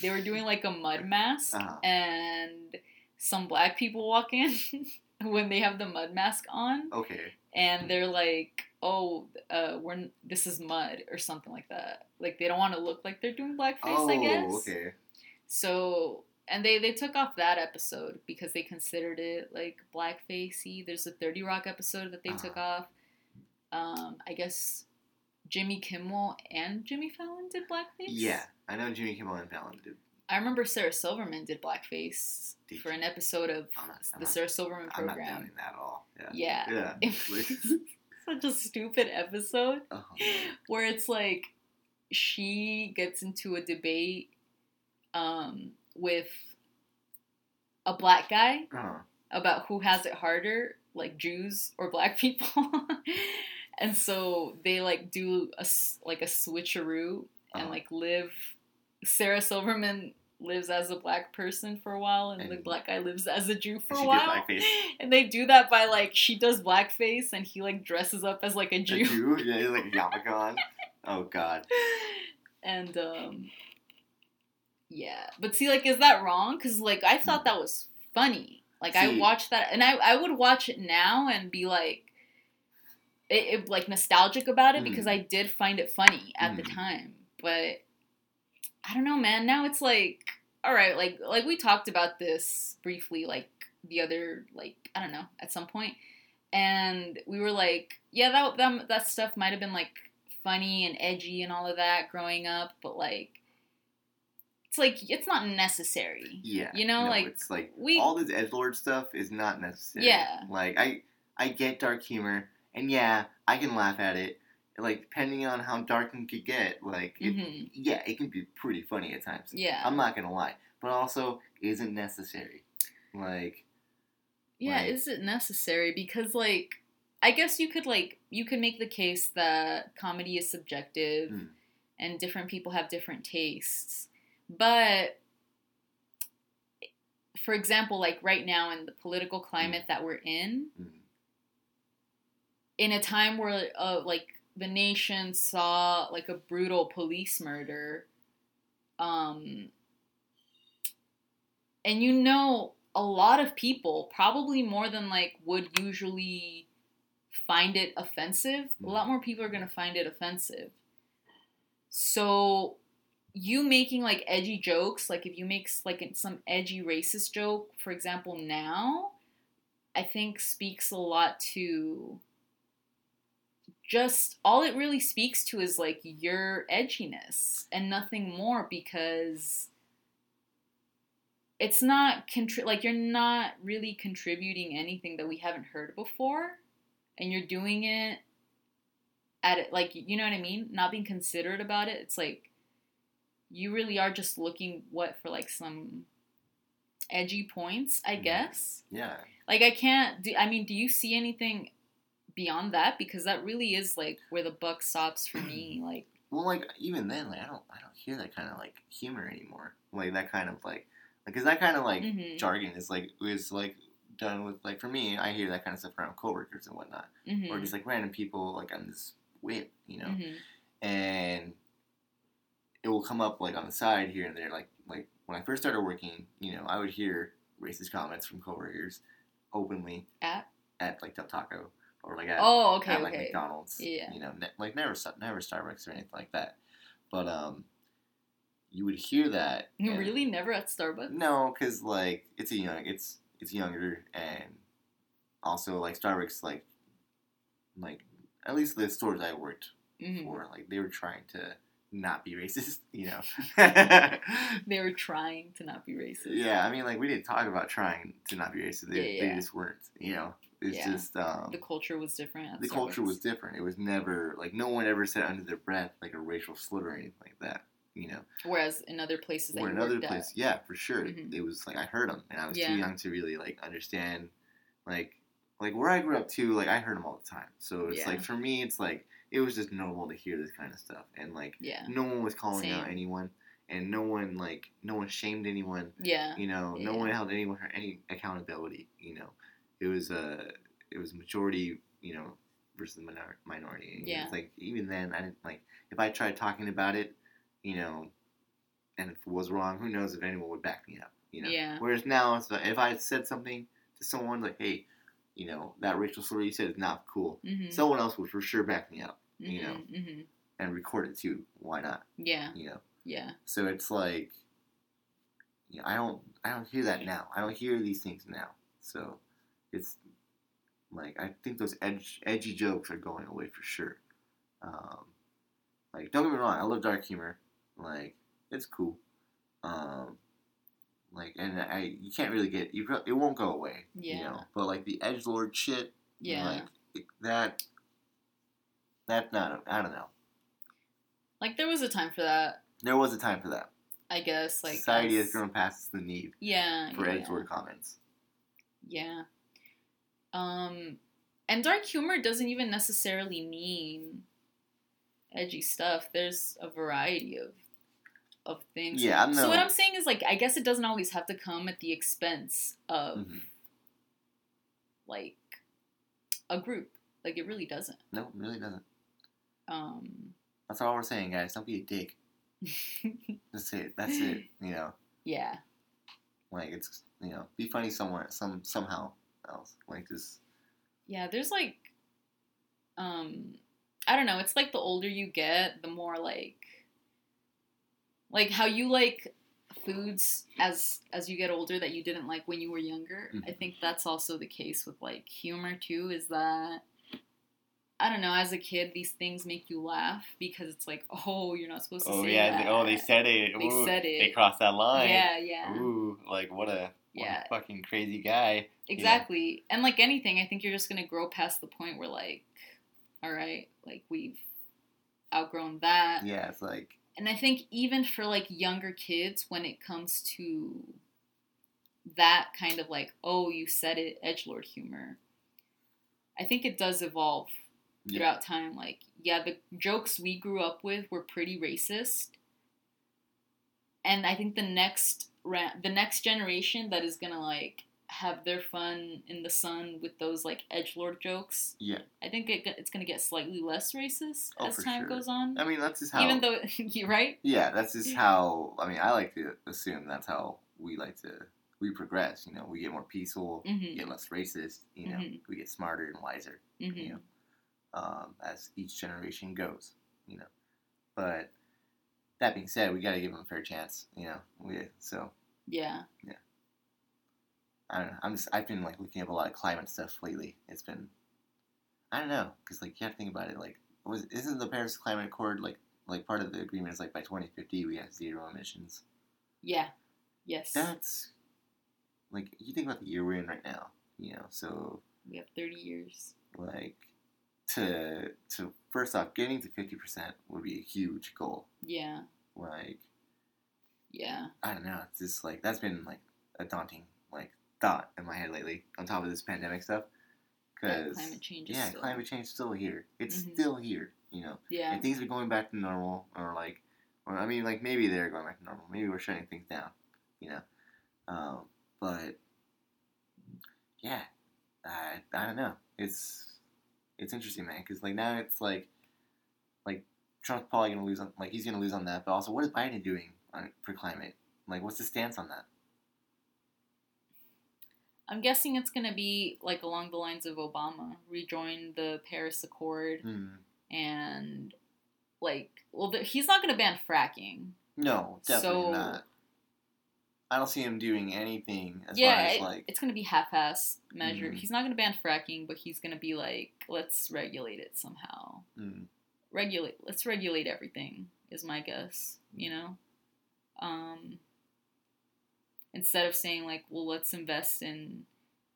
They were doing like a mud mask, Uh-huh. and some black people walk in when they have the mud mask on, Okay. and they're like, "Oh, uh, we're this is mud" or something like that. Like they don't want to look like they're doing blackface, oh, I guess. okay. So, and they they took off that episode because they considered it like blackfacey. There's a Thirty Rock episode that they took off. Um, I guess Jimmy Kimmel and Jimmy Fallon did blackface. Yeah, I know Jimmy Kimmel and Fallon did. I remember Sarah Silverman did blackface Did for an episode of I'm not, I'm the not, Sarah Silverman I'm not program. doubting that at all. Yeah. Yeah. Yeah. Such a stupid episode Oh, where it's like she gets into a debate um, with a black guy oh. about who has it harder, like Jews or black people. and so they like do a like a switcheroo and Uh-huh. like live. Sarah Silverman lives as a black person for a while, and, the black guy lives as a Jew for a while. And they do that by like she does blackface and he like dresses up as like a Jew. A Jew. Yeah, he's like a yarmulke on. Oh God. and um yeah but see like is that wrong because like i thought that was funny like i See- watched that and i i would watch it now and be like it, it like nostalgic about it because Mm. i did find it funny at the Mm. time but i don't know man now it's like all right like like we talked about this briefly like the other like i don't know at some point and we were like yeah that that, that stuff might have been like funny and edgy and all of that growing up but like it's like it's not necessary Yeah. You know, no, like, it's like we all this edgelord stuff is not necessary. Yeah. Like I I get dark humor, and yeah, I can laugh at it. Like depending on how dark it could get, like it, Mhm. yeah, it can be pretty funny at times. yeah I'm not gonna lie, but also isn't necessary. Like yeah like- is it necessary because like i guess you could like you could make the case that comedy is subjective Mm. and different people have different tastes but for example like right now in the political climate that we're in mm, in a time where uh, like the nation saw like a brutal police murder um and you know a lot of people probably more than like would usually find it offensive a lot more people are going to find it offensive. So you making like edgy jokes like if you make like some edgy racist joke for example now i think speaks a lot to just all it really speaks to is like your edginess and nothing more because it's not contri- like you're not really contributing anything that we haven't heard before and you're doing it at it like you know what i mean not being considerate about it it's like you really are just looking what for like some edgy points i Mhm. guess Yeah. like i can't do i mean do you see anything beyond that because that really is like where the buck stops for me like Well, like even then, like I don't, I don't hear that kind of like humor anymore. Like that kind of like, because that kind of like Mhm. jargon is like is like done with like for me, I hear that kind of stuff around coworkers and whatnot, mhm, or just like random people like on this wit, you know, mhm, and it will come up like on the side here and there. Like like when I first started working, you know, I would hear racist comments from coworkers openly at at like Del Taco or like at oh okay at like okay McDonald's. Yeah. You know, ne- like never never Starbucks or anything like that. But um, you would hear that. and- really never at starbucks No, because like it's a young, it's it's younger, and also like Starbucks, like like at least the stores I worked Mhm. for, like they were trying to not be racist. You know. they were trying to not be racist yeah, I mean, like we didn't talk about trying to not be racist. They, Yeah, they just weren't. You know, it's Yeah. just um, the culture was different the culture was different. It was never like no one ever said under their breath like a racial slur or anything like that. You know, whereas in other places or in other places, yeah, for sure. Mhm. It was like I heard them, and I was Yeah. too young to really like understand. Like, like where I grew up too, like I heard them all the time. So it's Yeah. like for me, it's like it was just normal to hear this kind of stuff, and like yeah no one was calling out anyone, and no one like no one shamed anyone. yeah You know, no one held anyone for any accountability. You know, it was a it was majority. You know, versus the minor- minority. And Yeah. It's like even then, I didn't like if I tried talking about it. You know, and if it was wrong, who knows if anyone would back me up. You know. Yeah. Whereas now, it's like, if I said something to someone like, "Hey, you know, that racial slur you said is not cool," mm-hmm. someone else would for sure back me up you know. hmm and record it too. Why not? yeah You know. yeah So it's like, you know, I don't, I don't hear that now. I don't hear these things now. So it's like I think those edge, edgy jokes are going away for sure. Um, like don't get me wrong, I love dark humor. Like it's cool. Um, like and I, you can't really get you. It won't go away. You Yeah. know, but like the edge lord shit. yeah Like it- that. That not. I don't know. like there was a time for that There was a time for that. i guess like Society has as- grown past the need yeah for yeah, edge lord comments. yeah um and dark humor doesn't even necessarily mean edgy stuff there's a variety of of things Yeah, so what i'm saying is like i guess it doesn't always have to come at the expense of Mhm. like a group like it really doesn't No, it really doesn't. um That's all we're saying, guys. Don't be a dick. That's it. That's it. You know, yeah like it's you know, be funny somewhere, some somehow else. Like just Yeah, there's like um I don't know, it's like the older you get, the more like like how you like foods as as you get older that you didn't like when you were younger. I Mhm. think that's also the case with like humor too is that I don't know, as a kid these things make you laugh because it's like, "Oh, you're not supposed to Oh say yeah, that." they- oh they said it. They Ooh, said They crossed that line. Yeah, yeah. Ooh, like what a, Yeah. fucking crazy guy. Exactly. And like anything, I think you're just gonna grow past the point where like, all right, like we've outgrown that. yeah, it's like And I think even for like younger kids, when it comes to that kind of like, oh, you said it, edge lord humor, I think it does evolve yeah, throughout time. Like, yeah, the jokes we grew up with were pretty racist, and I think the next ra- the next generation that is gonna like have their fun in the sun with those like edge lord jokes. yeah. I think it, it's gonna get slightly less racist Oh, as time sure. goes on. I mean, that's just how. Even though you're right. yeah, that's just how. I mean, I like to assume that's how we like to we progress. You know, we get more peaceful, we Mhm. get less racist. You know, Mhm. we get smarter and wiser. hmm You know, um, as each generation goes. You know, but that being said, we got to give them a fair chance. You know, we so Yeah. I don't know. I'm just I've been like looking up a lot of climate stuff lately. It's been I don't know because like you have to think about it. Like was isn't the Paris Climate Accord like like part of the agreement is like by 2050 we have zero emissions. Yeah. Yes. That's like you think about the year we're in right now, you know, so We have 30 years. like to to first off getting to fifty percent would be a huge goal. Yeah. Like Yeah. I don't know, it's just like that's been like a daunting like thought in my head lately on top of this pandemic stuff. Because climate change is yeah, still- climate change is still here. It's Mhm. still here. You know, Yeah. and things are going back to normal, or like, or I mean, like maybe they're going back to normal. Maybe we're shutting things down. You know, um, but yeah, I I don't know. It's it's interesting, man, because like now it's like Trump's probably gonna lose on like he's gonna lose on that, but also what is Biden doing on, for climate? Like, what's his stance on that? I'm guessing it's going to be like along the lines of Obama, rejoin the Paris Accord Hmm. and like, well, the, he's not going to ban fracking. No, definitely So- not. I don't see him doing anything as yeah, far as it- like it's going to be half-ass measure. Mhm. He's not going to ban fracking, but he's going to be like, let's regulate it somehow. mm, Regulate, let's regulate everything. Is my guess. You know, um, instead of saying like, well, let's invest in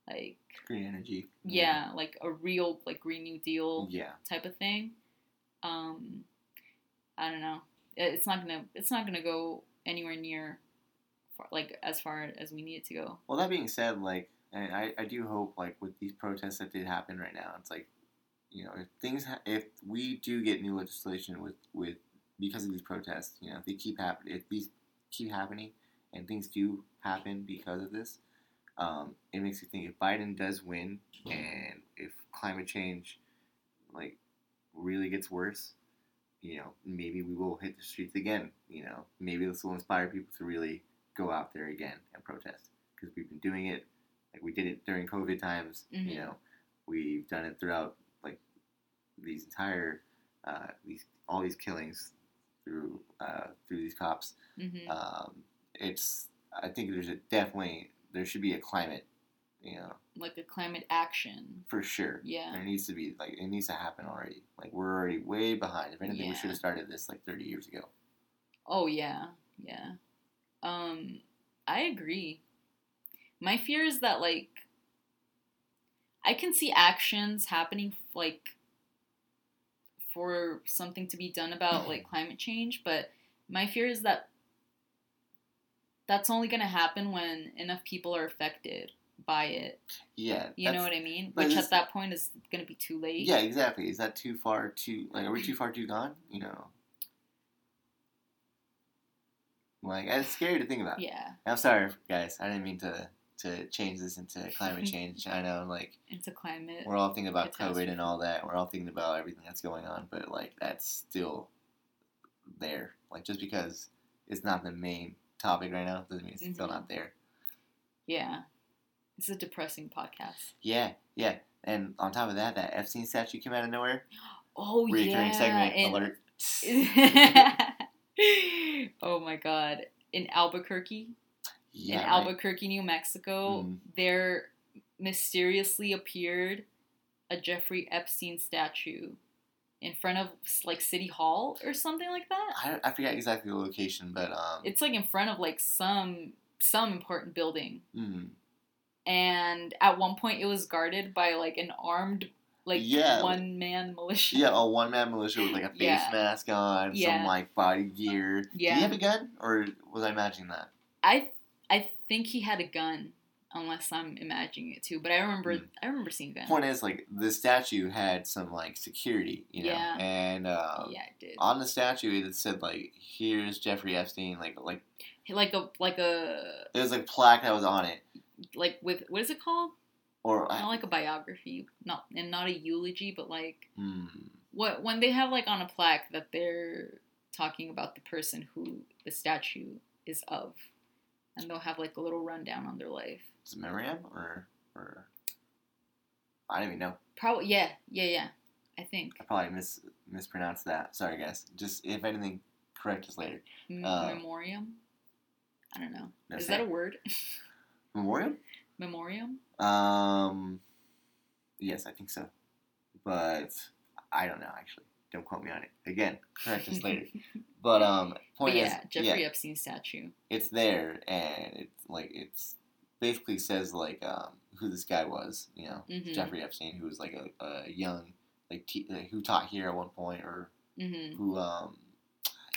like, green energy. yeah, like a real like Green New Deal Yeah. type of thing. Um, I don't know. It's not gonna. It's not gonna go anywhere near, like as far as we need it to go. Well, that being said, like, and I, I do hope, like, with these protests that did happen right now, it's like, you know, if things, ha- if we do get new legislation with, with, because of these protests, you know, if they keep happening, if these keep happening, and things do happen because of this, um, it makes you think if Biden does win, and if climate change, like, really gets worse, you know, maybe we will hit the streets again. You know, maybe this will inspire people to really go out there again and protest because we've been doing it. Like we did it during COVID times. Mhm. You know, we've done it throughout these entire uh, these all these killings through uh, through these cops. hmm Um, it's I think there's a definitely there should be a climate. You know, like a climate action. for sure. Yeah. There needs to be like it needs to happen already. Like we're already way behind. If anything, we should have started this like 30 years ago. Oh yeah, yeah. Um, I agree. My fear is that like I can see actions happening like for something to be done about like mm-hmm. climate change, but my fear is that that's only going to happen when enough people are affected by it. Yeah, You know what I mean? Which at that point is going to be too late. Yeah, exactly. Is that too far? Too like, are we too far? Too gone? You know, like it's scary to think about. Yeah, I'm sorry, guys. I didn't mean to to change this into climate change. I know, like into climate. we're all thinking about COVID and all that. We're all thinking about everything that's going on, but like that's still there. Like just because it's not the main topic right now doesn't mean it's still Mhm. not there. Yeah. It's a depressing podcast. Yeah, yeah. And on top of that, that Epstein statue came out of nowhere. Oh Reoccurring yeah. segment and- alert. oh my god. In Albuquerque, Yeah, in. Albuquerque, New Mexico, Mhm. there mysteriously appeared a Jeffrey Epstein statue in front of like City Hall or something like that. I, I forget exactly the location, but um, It's like in front of like some some important building. mm, And at one point it was guarded by like an armed like Yeah. one man militia. yeah, a one man militia with like a face Yeah. mask on, Yeah. some like body gear. Did Yeah. he have a gun, or was I imagining that? I I think he had a gun, unless I'm imagining it too. But I remember Hmm. I remember seeing gun. Point is, like the statue had some like security, you know, Yeah. and uh, yeah, I did. on the statue it said like, "Here's Jeffrey Epstein," like like like a like a there was like plaque that was on it, like with what is it called? or Not like a biography, not and not a eulogy, but like hmm, what when they have like on a plaque that they're talking about the person who the statue is of, and they'll have like a little rundown on their life. was it Miriam or or I don't even know. Probably yeah yeah yeah. I think I probably mis mispronounced that. Sorry, guys. Just if anything, correct us later. M- Uh, memoriam. I don't know. No is that a word? Memoriam? memoriam. Um, yes, I think so. But I don't know actually. Don't quote me on it. Again, correct us later. But um, But yeah, is, Jeffrey yeah, Epstein statue. it's there, and it's like it's basically says like um, who this guy was. You know, Mhm. Jeffrey Epstein, who was like a, a young like, te- like who taught here at one point, or hmm who um,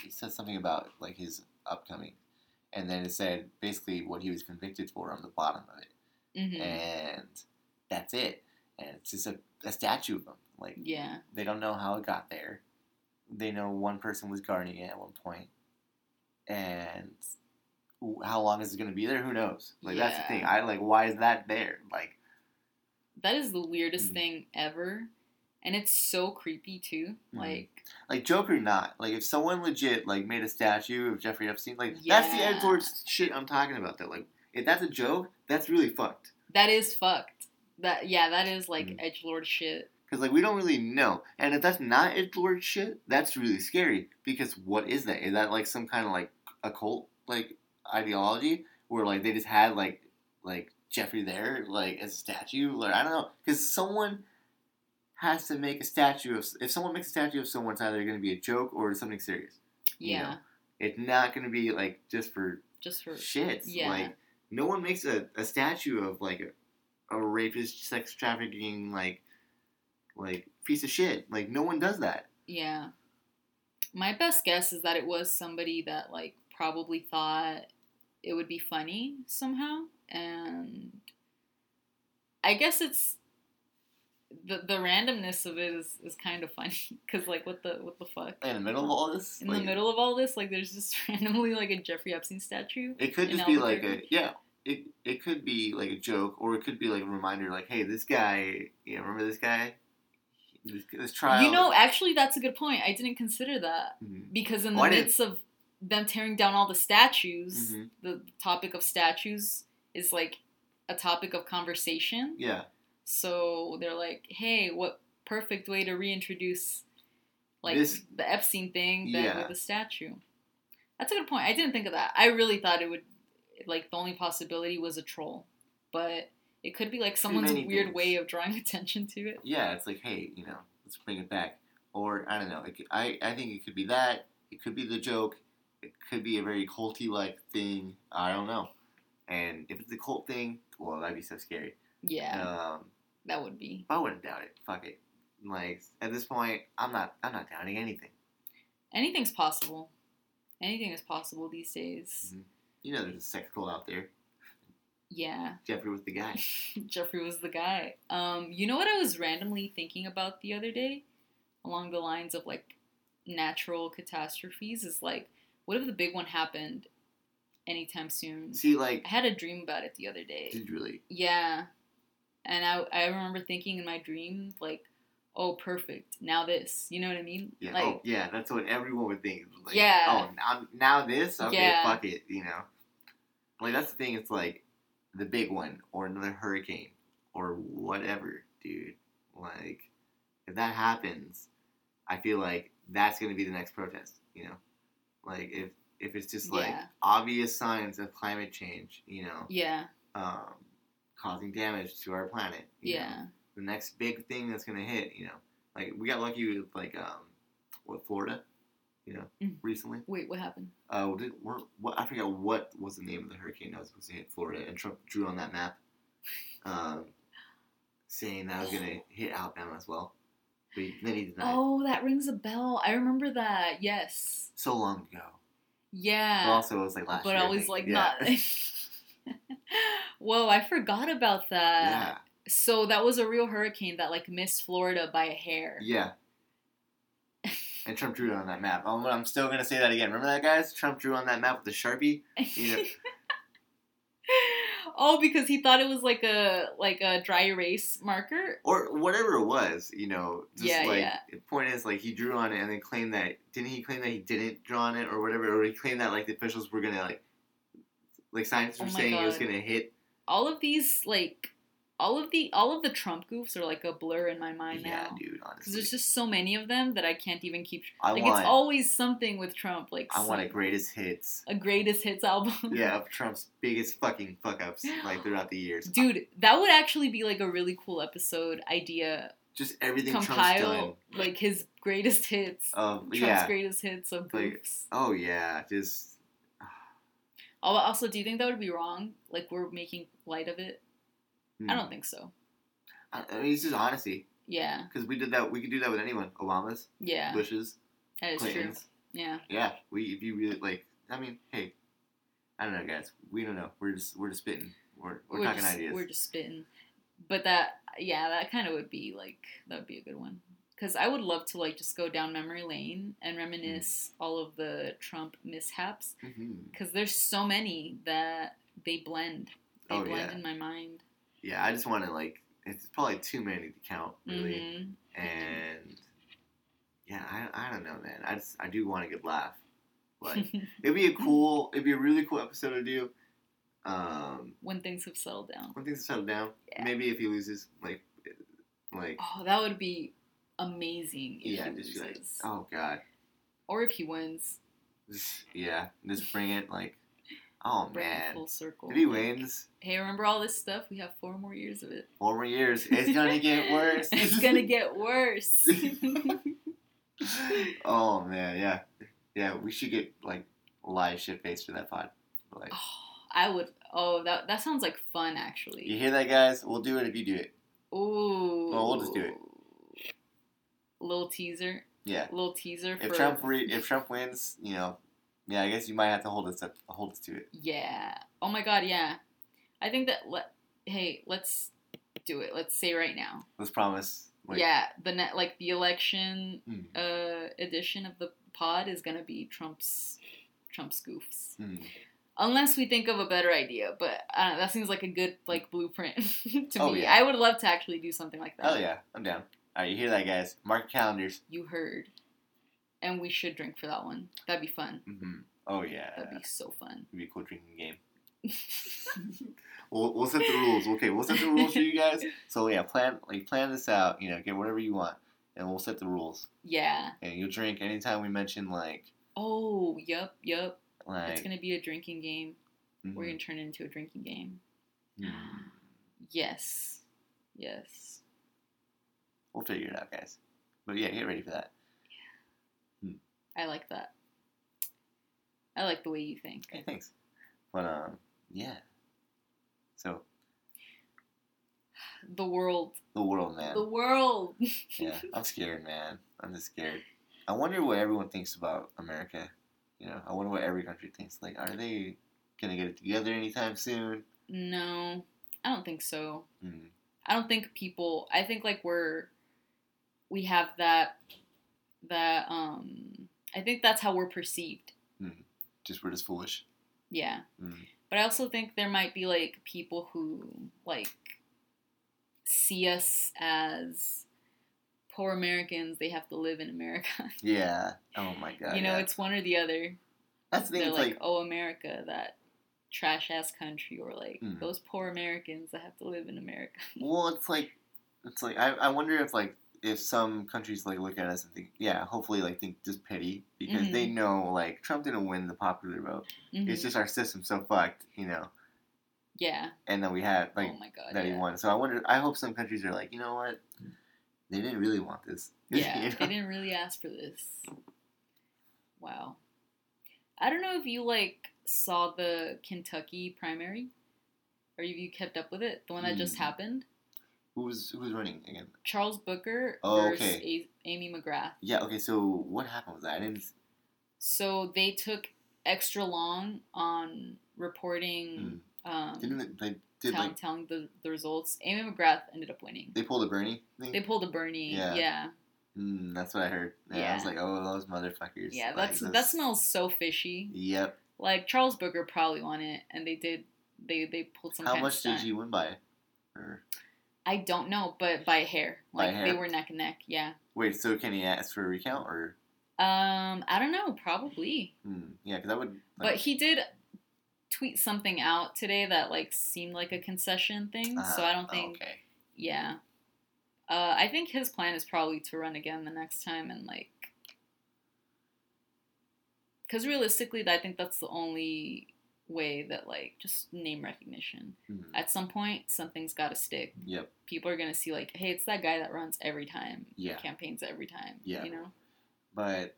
he said something about like his upcoming, and then it said basically what he was convicted for on the bottom of it, hmm and that's it. And it's just a, a statue of him. Like Yeah. they don't know how it got there. They know one person was guarding it at one point, and how long is it going to be there? Who knows? Like that's the thing. I like why is that there? Like That is the weirdest Mm. thing ever. And it's so creepy too. Mhm. Like like joke or not, like if someone legit like made a statue of Jeffrey Epstein, like that's the Yeah. edge lord shit I'm talking about. That like if that's a joke, that's really fucked. that is fucked. That yeah, that is like Mhm. edge lord shit. Because like we don't really know, and if that's not edge lord shit, that's really scary. Because what is that? Is that like some kind of like occult like ideology where like they just had like like Jeffrey there like as a statue? Like I don't know, because someone has to make a statue of. If someone makes a statue of someone, it's either going to be a joke or something serious. You Yeah. know. It's not going to be like just for Just for shits. yeah. Like no one makes a, a statue of like a, a rapist, sex trafficking, like like piece of shit. Like no one does that. Yeah. My best guess is that it was somebody that like probably thought it would be funny somehow and I guess it's the the randomness of it is, is kind of funny cuz like what the what the fuck In the middle of all this, in like, the middle of all this like there's just randomly like a Jeffrey Epstein statue it could just be like a yeah. It it could be like a joke, or it could be like a reminder, like, hey, this guy, you know, remember this guy? This, this trial. You know, actually, that's a good point. I didn't consider that Mhm. because in the didn't- midst of them tearing down all the statues, Mhm. the topic of statues is like a topic of conversation. Yeah, So they're like, "Hey, what perfect way to reintroduce like This- the Epstein thing than Yeah. with a statue?" That's a good point. I didn't think of that. I really thought it would like the only possibility was a troll, but it could be like someone's weird things. way of drawing attention to it. yeah. It's like, hey, you know, let's bring it back. Or I don't know. It could, I I think it could be that. It could be the joke. It could be a very culty like thing. I don't know. And if it's a cult thing, well, that'd be so scary. Yeah, Um, that would be. I wouldn't doubt it. Fuck it. Like at this point, I'm not. I'm not doubting anything. Anything's possible. Anything is possible these days. Mhm. You know, there's a sex cult out there. Yeah, Jeffrey was the guy. Jeffrey was the guy. Um, you know what I was randomly thinking about the other day, along the lines of like natural catastrophes, is like, what if the big one happened anytime soon? See, like, I had a dream about it the other day. did you really? Yeah, and I I remember thinking in my dream like, oh, perfect. Now this. You know what I mean? Yeah. Like, oh, yeah. That's what everyone would think. Like, Yeah. Oh, now, now this. Okay, Yeah. fuck it. You know. Like that's the thing. It's like the big one or another hurricane or whatever, dude. Like if that happens, I feel like that's gonna be the next protest. You know, like if if it's just like Yeah. obvious signs of climate change, you know, yeah, um, causing damage to our planet. you know, yeah. the next big thing that's gonna hit. You know, like we got lucky with like um, what Florida, you know, Mm. recently. Wait, what happened? Uh, did, we're, what I forgot what was the name of the hurricane that was supposed to hit Florida, and Trump drew on that map, um, saying that was gonna hit Alabama as well. But he, then he denied. Oh, that rings a bell. I remember that. Yes. So long ago. Yeah. But also, it was like last but year. Was like yeah. not. Whoa, I forgot about that. yeah, So that was a real hurricane that like missed Florida by a hair. yeah. And Trump drew it on that map. Oh, I'm still gonna say that again. Remember that, guys? Trump drew on that map with the sharpie. You know- oh, because he thought it was like a like a dry erase marker. or whatever it was, you know, just Yeah, like yeah. the point is like he drew on it and then claimed that didn't he claim that he didn't draw on it or whatever, or he claimed that like the officials were gonna like like scientists were Oh my saying it was gonna hit. All of these like all of the all of the Trump goofs are like a blur in my mind yeah, now. dude, Because there's just so many of them that I can't even keep. I like want it's always something with Trump. Like I want a greatest hits. a greatest hits album. yeah, of Trump's biggest fucking fuck ups like throughout the years. Dude, that would actually be like a really cool episode idea. Just everything Trump's done. Compile like his greatest hits. Um, Trump's yeah. greatest hits of Like- goofs. Oh yeah, just Also, do you think that would be wrong? Like we're making light of it? Hmm. I don't think so. I, I mean, it's just honesty Yeah, because we did that. We could do that with anyone. Obama's, yeah, Bushes. that is true. Yeah, Yeah, we. If you really like, I mean, hey, I don't know, guys. We don't know. We're just we're just spitting. We're we're, talking just, ideas. We're just spitting. But that, yeah, that kind of would be like that would be a good one. Because I would love to like just go down memory lane and reminisce Mm. all of the Trump mishaps. Because there's so many that they blend. They Oh, blend yeah. in my mind. Yeah, I just want to like. It's probably too many to count, really. hmm And yeah, I, I don't know, man. I just I do want a good laugh. Like it'd be a cool, it'd be a really cool episode to do. Um, when things have settled down. when things settle down, Yeah. maybe if he loses, like, like Oh, that would be amazing if yeah, he just like, oh god, Or if he wins. just, yeah, just bring it like, oh man, full circle. if he wins, Hey, remember all this stuff? We have four more years of it. four more years, it's gonna get worse. it's gonna get worse. oh man, yeah, yeah, we should get like live shit face for that pod. Like, oh, I would. Oh, that that sounds like fun, actually. you hear that, guys? We'll do it if you do it. Ooh. Well, we'll just do it. Little teaser. Yeah. Little teaser If for. Trump re- if Trump wins, you know, yeah, I guess you might have to hold us up, hold us to it. Yeah. Oh my God. Yeah. I think that. Let. Hey, let's do it. Let's say right now. Let's promise. Like, yeah. The net like the election Mm, uh edition of the pod is gonna be Trump's Trump's goofs. mm. Unless we think of a better idea, but I that seems like a good like blueprint to Oh, me. yeah. I would love to actually do something like that. Oh yeah, I'm down. All right, you hear that, guys? Mark calendars. You heard, and we should drink for that one. That'd be fun. hmm Oh yeah, That'd be so fun. It'd be a cool drinking game. We'll, we'll set the rules. Okay, we'll set the rules for you guys. So yeah, plan like plan this out. You know, get whatever you want, and we'll set the rules. yeah. And you'll drink anytime we mention like Oh, yup, yup. like. It's gonna be a drinking game. mhm, We're gonna turn it into a drinking game. mhm. Yes. Yes. We'll figure it out, guys. But yeah, get ready for that. I like that. I like the way you think. Hey, thanks. But um, yeah. So The world. the world, man. The world. yeah, I'm scared, man. I'm just scared. I wonder what everyone thinks about America. You know, I wonder what every country thinks. Like, are they gonna get it together anytime soon? no, I don't think so. Hmm. I don't think people. I think like we're we have that that um. I think that's how we're perceived. Just we're just foolish. Yeah. Mm. But I also think there might be like people who like see us as poor Americans. They have to live in America. Yeah. Oh my god. you know, yeah. it's one or the other. that's the thing. They're It's like, like, oh, America, that trash ass country, or like Mm. those poor Americans that have to live in America. well, it's like, it's like I, I wonder if like if some countries like look at us and think, yeah, hopefully like think just pity because they Mm-hmm. know like Trump didn't win the popular vote. Mhm. It's just our system so fucked, you know. yeah. And then we had like oh my god. that yeah. he won. So I wonder. I hope some countries are like, you know what, they didn't really want this. Yeah, You know? they didn't really ask for this. Wow. I don't know if you like saw the Kentucky primary, or if you kept up with it, the one that just Hmm. happened. Who was who was running again? Charles Booker Oh, versus okay. A- Amy McGrath. Yeah. Okay. So what happened with that? I didn't. So they took extra long on reporting, um, Hmm. Didn't they- they did telling, like telling the, the results. Amy McGrath ended up winning. they pulled a Bernie thing? They pulled a Bernie. Yeah. Yeah. Mm, that's what I heard. Yeah, I was like, oh, those motherfuckers. Yeah, Like, that's that smells so fishy. Yep. Like Charles Booker probably won it, and they did. They they pulled some. How much did you win by? Or I don't know, but by hair. By Like they were neck and neck. Yeah. wait, so can he ask for a recount or? Um, I don't know. Probably, Hmm, yeah, because I would. but he did tweet something out today that like seemed like a concession thing. so ah, I don't think. Okay. Yeah. Uh, I think his plan is probably to run again the next time and like. Because realistically, I think that's the only way that like just name recognition. Mhm. At some point, something's got to stick. Yep. People are gonna see like, hey, it's that guy that runs every time. Yeah. Campaigns every time. Yeah. You know. But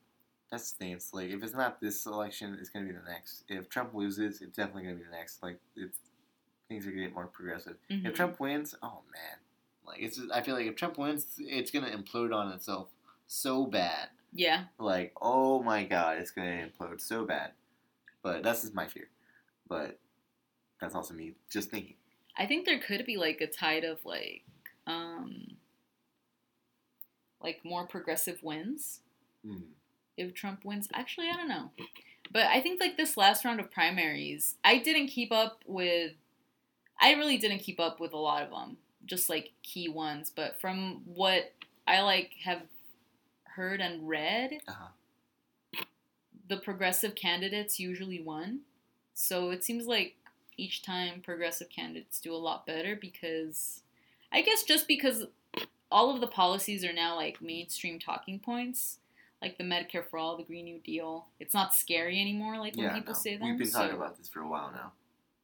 that's the thing. It's like if it's not this election, it's gonna be the next. If Trump loses, it's definitely gonna be the next. Like it's things are gonna get more progressive. Mhm. If Trump wins, oh man, like it's. I feel like if Trump wins, it's gonna implode on itself so bad. yeah, Like oh my god, it's gonna implode so bad. But that's just my fear. But that's also me just thinking. I think there could be like a tide of like, um, like more progressive wins Mm. if Trump wins. Actually, I don't know. But I think like this last round of primaries, I didn't keep up with. I really didn't keep up with a lot of them, just like key ones. But from what I like have heard and read, Uh-huh. the progressive candidates usually won. So it seems like each time progressive candidates do a lot better because I guess just because all of the policies are now like mainstream talking points, like the Medicare for all, the Green New Deal. It's not scary anymore like when people no. say them. We've been talking so- about this for a while now.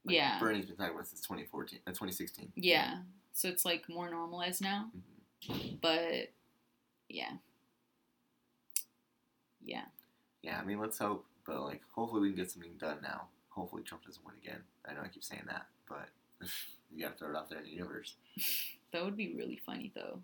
Like, Yeah. Bernie's been talking about this since 2014, uh, 2016. Yeah. So it's like more normalized now. Mhm. But yeah. Yeah. Yeah, I mean, let's hope, but like, hopefully we can get something done now. Hopefully Trump doesn't win again. I know I keep saying that, but you gotta throw it out there in the universe. That would be really funny though.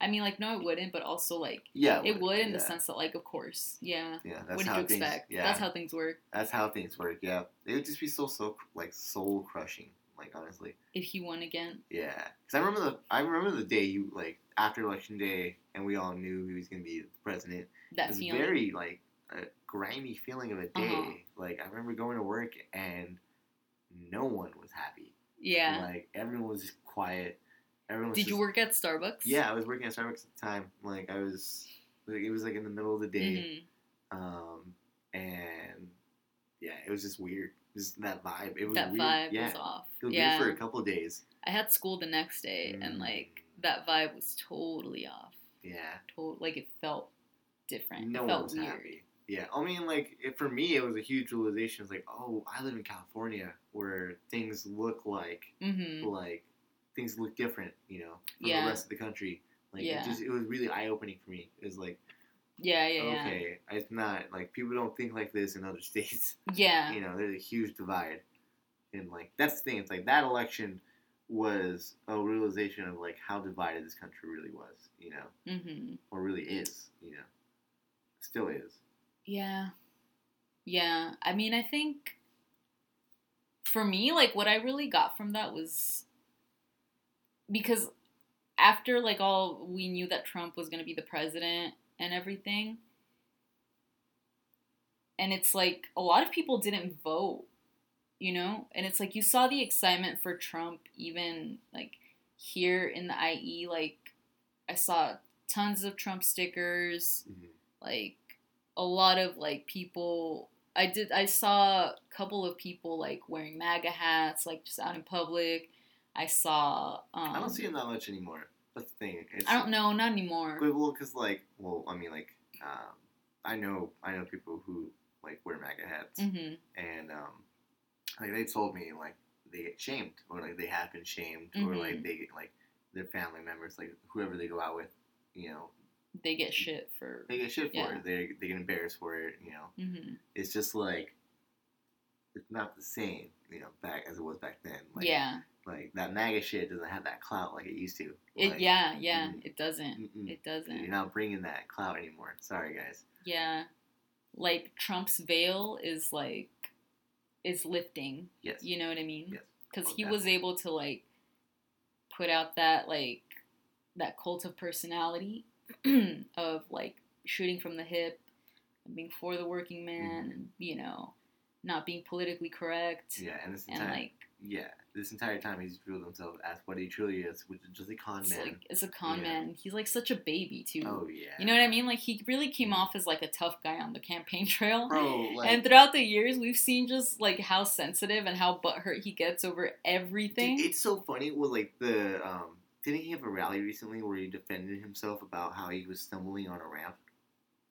I mean like no it wouldn't, but also like Yeah, it would in yeah. the sense that like of course. Yeah. Yeah, that's what how you things. expect? Yeah, That's how things work. that's how things work. Yeah, it would just be so so like soul crushing. Like honestly, If he won again. yeah. Because I remember the I remember the day you like after election day, and we all knew he was gonna be the president. it That was feeling. very like a grimy feeling of a day. Uh-huh. Like I remember going to work and no one was happy. yeah. Like everyone was just quiet. Everyone was Did you work at Starbucks? Yeah, I was working at Starbucks at the time. Like I was, like it was like in the middle of the day, Mhm. um, and yeah, it was just weird. Just that vibe. It was That weird. vibe yeah, was off. it was yeah. weird for a couple days. I had school the next day and Mm. like that vibe was totally off. Yeah, To- like it felt different. no it one felt was weird. happy. Yeah, I mean, like it, for me, it was a huge realization. It's like, oh, I live in California, where things look like Mm-hmm. like things look different, you know, from Yeah. the rest of the country. Like Yeah. it just it was really eye opening for me. It was like, Yeah, yeah, yeah. okay, it's not like people don't think like this in other states. Yeah. you know, there's a huge divide. And like that's the thing, it's like that election was a realization of like how divided this country really was, you know, Mm-hmm. or really is, you know. Still is. Yeah. Yeah. I mean, I think for me, like, what I really got from that was because after, like, all we knew that Trump was going to be the president and everything, and it's like a lot of people didn't vote, you know? And it's like you saw the excitement for Trump even, like, here in the IE. Like, I saw tons of Trump stickers mm-hmm. like a lot of like people I did I saw a couple of people like wearing MAGA hats like just out in public. I saw um I don't see him that much anymore. That's the thing. It's, I don't know, not anymore. Well, because like, well, I mean, like, um, I know, I know people who like wear MAGA hats, Mhm. and um, like they told me like they get shamed, or like they have been shamed, or Mhm. like they get like their family members, like whoever they go out with, you know, They get shit for they get shit for Yeah. it. They they get embarrassed for it. You know, mhm. it's just like it's not the same, you know, back as it was back then. Like, yeah. like that MAGA shit doesn't have that clout like it used to. It yeah, yeah, mm, it doesn't. mm-mm. It doesn't. You're not bringing that clout anymore. Sorry, guys. Yeah. Like Trump's veil is like is lifting. Yes. You know what I mean? Yes. Because Oh, he was able to like put out that like that cult of personality of like shooting from the hip and being for the working man Mhm. and you know not being politically correct Yeah, and this and entire like yeah, this entire time he's revealed himself as what he truly is, which is just a con it's man. like it's a con Yeah. man. He's like such a baby too. oh yeah. You know what I mean? Like he really came off as like a tough guy on the campaign trail. Bro, like and throughout the years, we've seen just like how sensitive and how butthurt he gets over everything. dude, it's so funny with like the um didn't he have a rally recently where he defended himself about how he was stumbling on a ramp?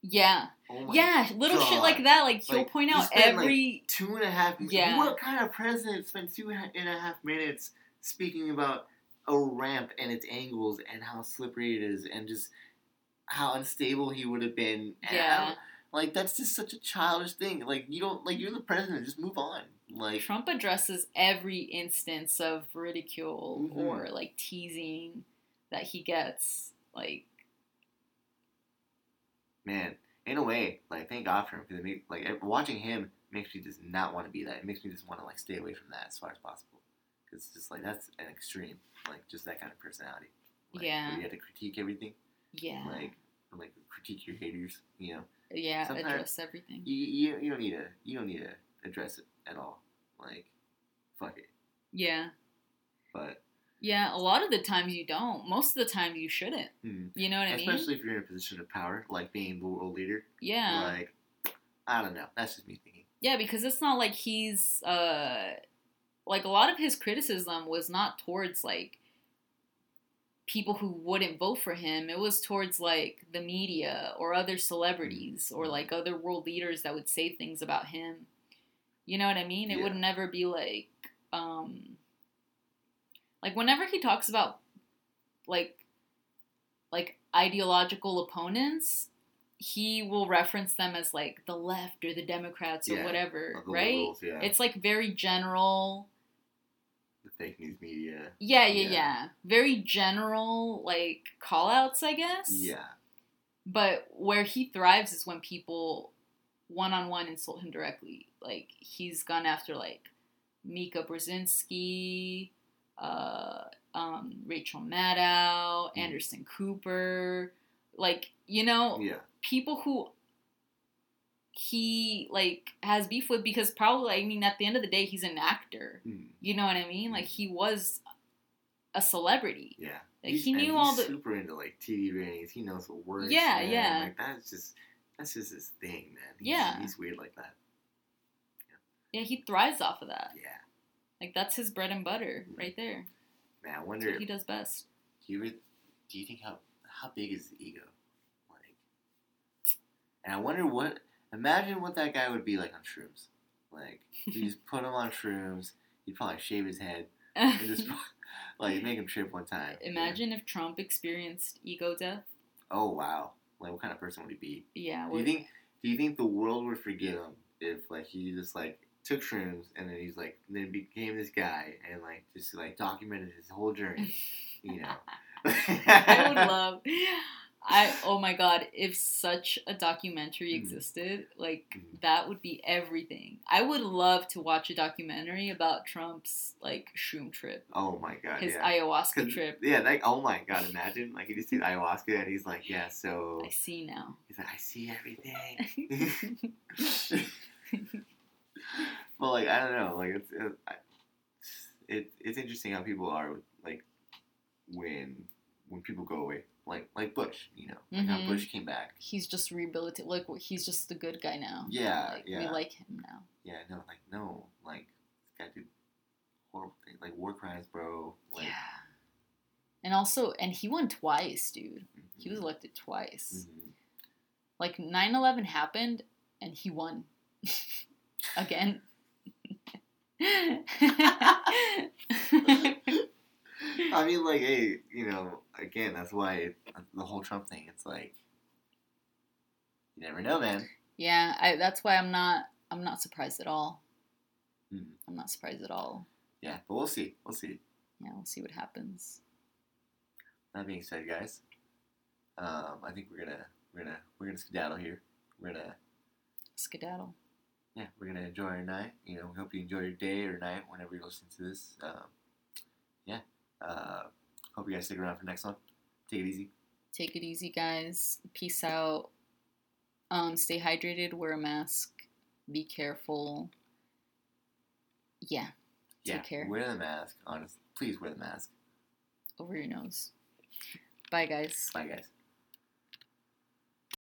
yeah, Oh my yeah, little shit like that. Like he'll Like, point out spent, like, every. two and a half Yeah. what kind of president spent two and a half minutes speaking about a ramp and its angles and how slippery it is and just how unstable he would have been and Yeah. Like that's just such a childish thing. Like you don't like you're the president. Just move on. Like Trump addresses every instance of ridicule Mhm. or like teasing that he gets. Like, man, in a way, like thank God for him because make, like watching him makes me just not want to be that. It makes me just want to like stay away from that as far as possible. Because it's just like that's an extreme, like just that kind of personality. Like, Yeah. you have to critique everything, yeah, like like critique your haters. You know, yeah, sometimes- address everything. you, you you don't need to you don't need to address it at all. Like, fuck it. Yeah, But yeah. A lot of the times you don't. Most of the time you shouldn't. hmm, You know what I mean? especially if you're in a position of power, like being the world leader. Yeah. Like, I don't know. That's just me thinking. Yeah, because it's not like he's uh like a lot of his criticism was not towards like people who wouldn't vote for him. It was towards like the media or other celebrities or like other world leaders that would say things about him. You know what I mean? It would never be like um like whenever he talks about like like ideological opponents, he will reference them as like the left or the Democrats or Yeah, whatever, Or right? liberals, yeah. It's like very general. the fake news media. Yeah, yeah, Yeah. yeah. Very general like call outs, I guess. Yeah. But where he thrives is when people one on one insult him directly. Like he's gone after like Mika Brzezinski, uh, um, Rachel Maddow, Mm. Anderson Cooper, like you know, Yeah. people who he like has beef with because probably I mean at the end of the day he's an actor. Mm. You know what I mean? Like he was a celebrity. Yeah. Like, He's- he knew all the- super into like TV ratings. He knows the words. Yeah, man. yeah. Like that's just that's just his thing, man. He's, Yeah. He's weird like that. Yeah, he thrives off of that. Yeah. Like that's his bread and butter mm-hmm. right there. Man, I wonder. what he does best. Do you do you think how how big is the ego? Like, and I wonder what. Imagine what that guy would be like on shrooms. Like, you just put him on shrooms. He'd probably shave his head and just like make him trip one time. Imagine if Trump experienced ego death. Oh wow! Like, what kind of person would he be? Yeah. Do you think? Do you think the world would forgive him if like he just like took shrooms and then he's like then became this guy and like just like documented his whole journey? You know. I would love. I oh my god! If such a documentary Mhm. existed, like Mhm. that would be everything. I would love to watch a documentary about Trump's like shroom trip, Oh my god! his yeah. ayahuasca trip. Yeah, like oh my god! Imagine like he just did ayahuasca and he's like, yeah, so I see now. he's like, I see everything. well, like I don't know, like it's it, I- it it's interesting how people are like when when people go away, like like Bush, you know, like how Mhm. Bush came back. he's just rehabilitated. Like he's just the good guy now. Yeah, like, we like him now. Yeah, no, like no, like this guy did horrible things, like war crimes, bro. Like, yeah. And also, and he won twice, dude. He was mhm, elected twice. mhm. Like 9/11 happened, and he won again. I mean, like, hey, you know, again, that's why it, the whole Trump thing. It's like you never know, man. yeah, I, that's why I'm not. I'm not surprised at all. Mhm. I'm not surprised at all. Yeah, but we'll see. We'll see. Yeah, we'll see what happens. That being said, guys, um, I think we're gonna we're gonna we're gonna skedaddle here. We're gonna Skedaddle. yeah, we're gonna enjoy our night. You know, we hope you enjoy your day or night whenever you're listening to this. Um, yeah, uh, hope you guys stick around for the next one. Take it easy. Take it easy, guys. Peace out. Um, stay hydrated. Wear a mask. Be careful. Yeah. Take yeah, care. wear the mask. Honest, please wear the mask. Over your nose. Bye, guys. Bye, guys.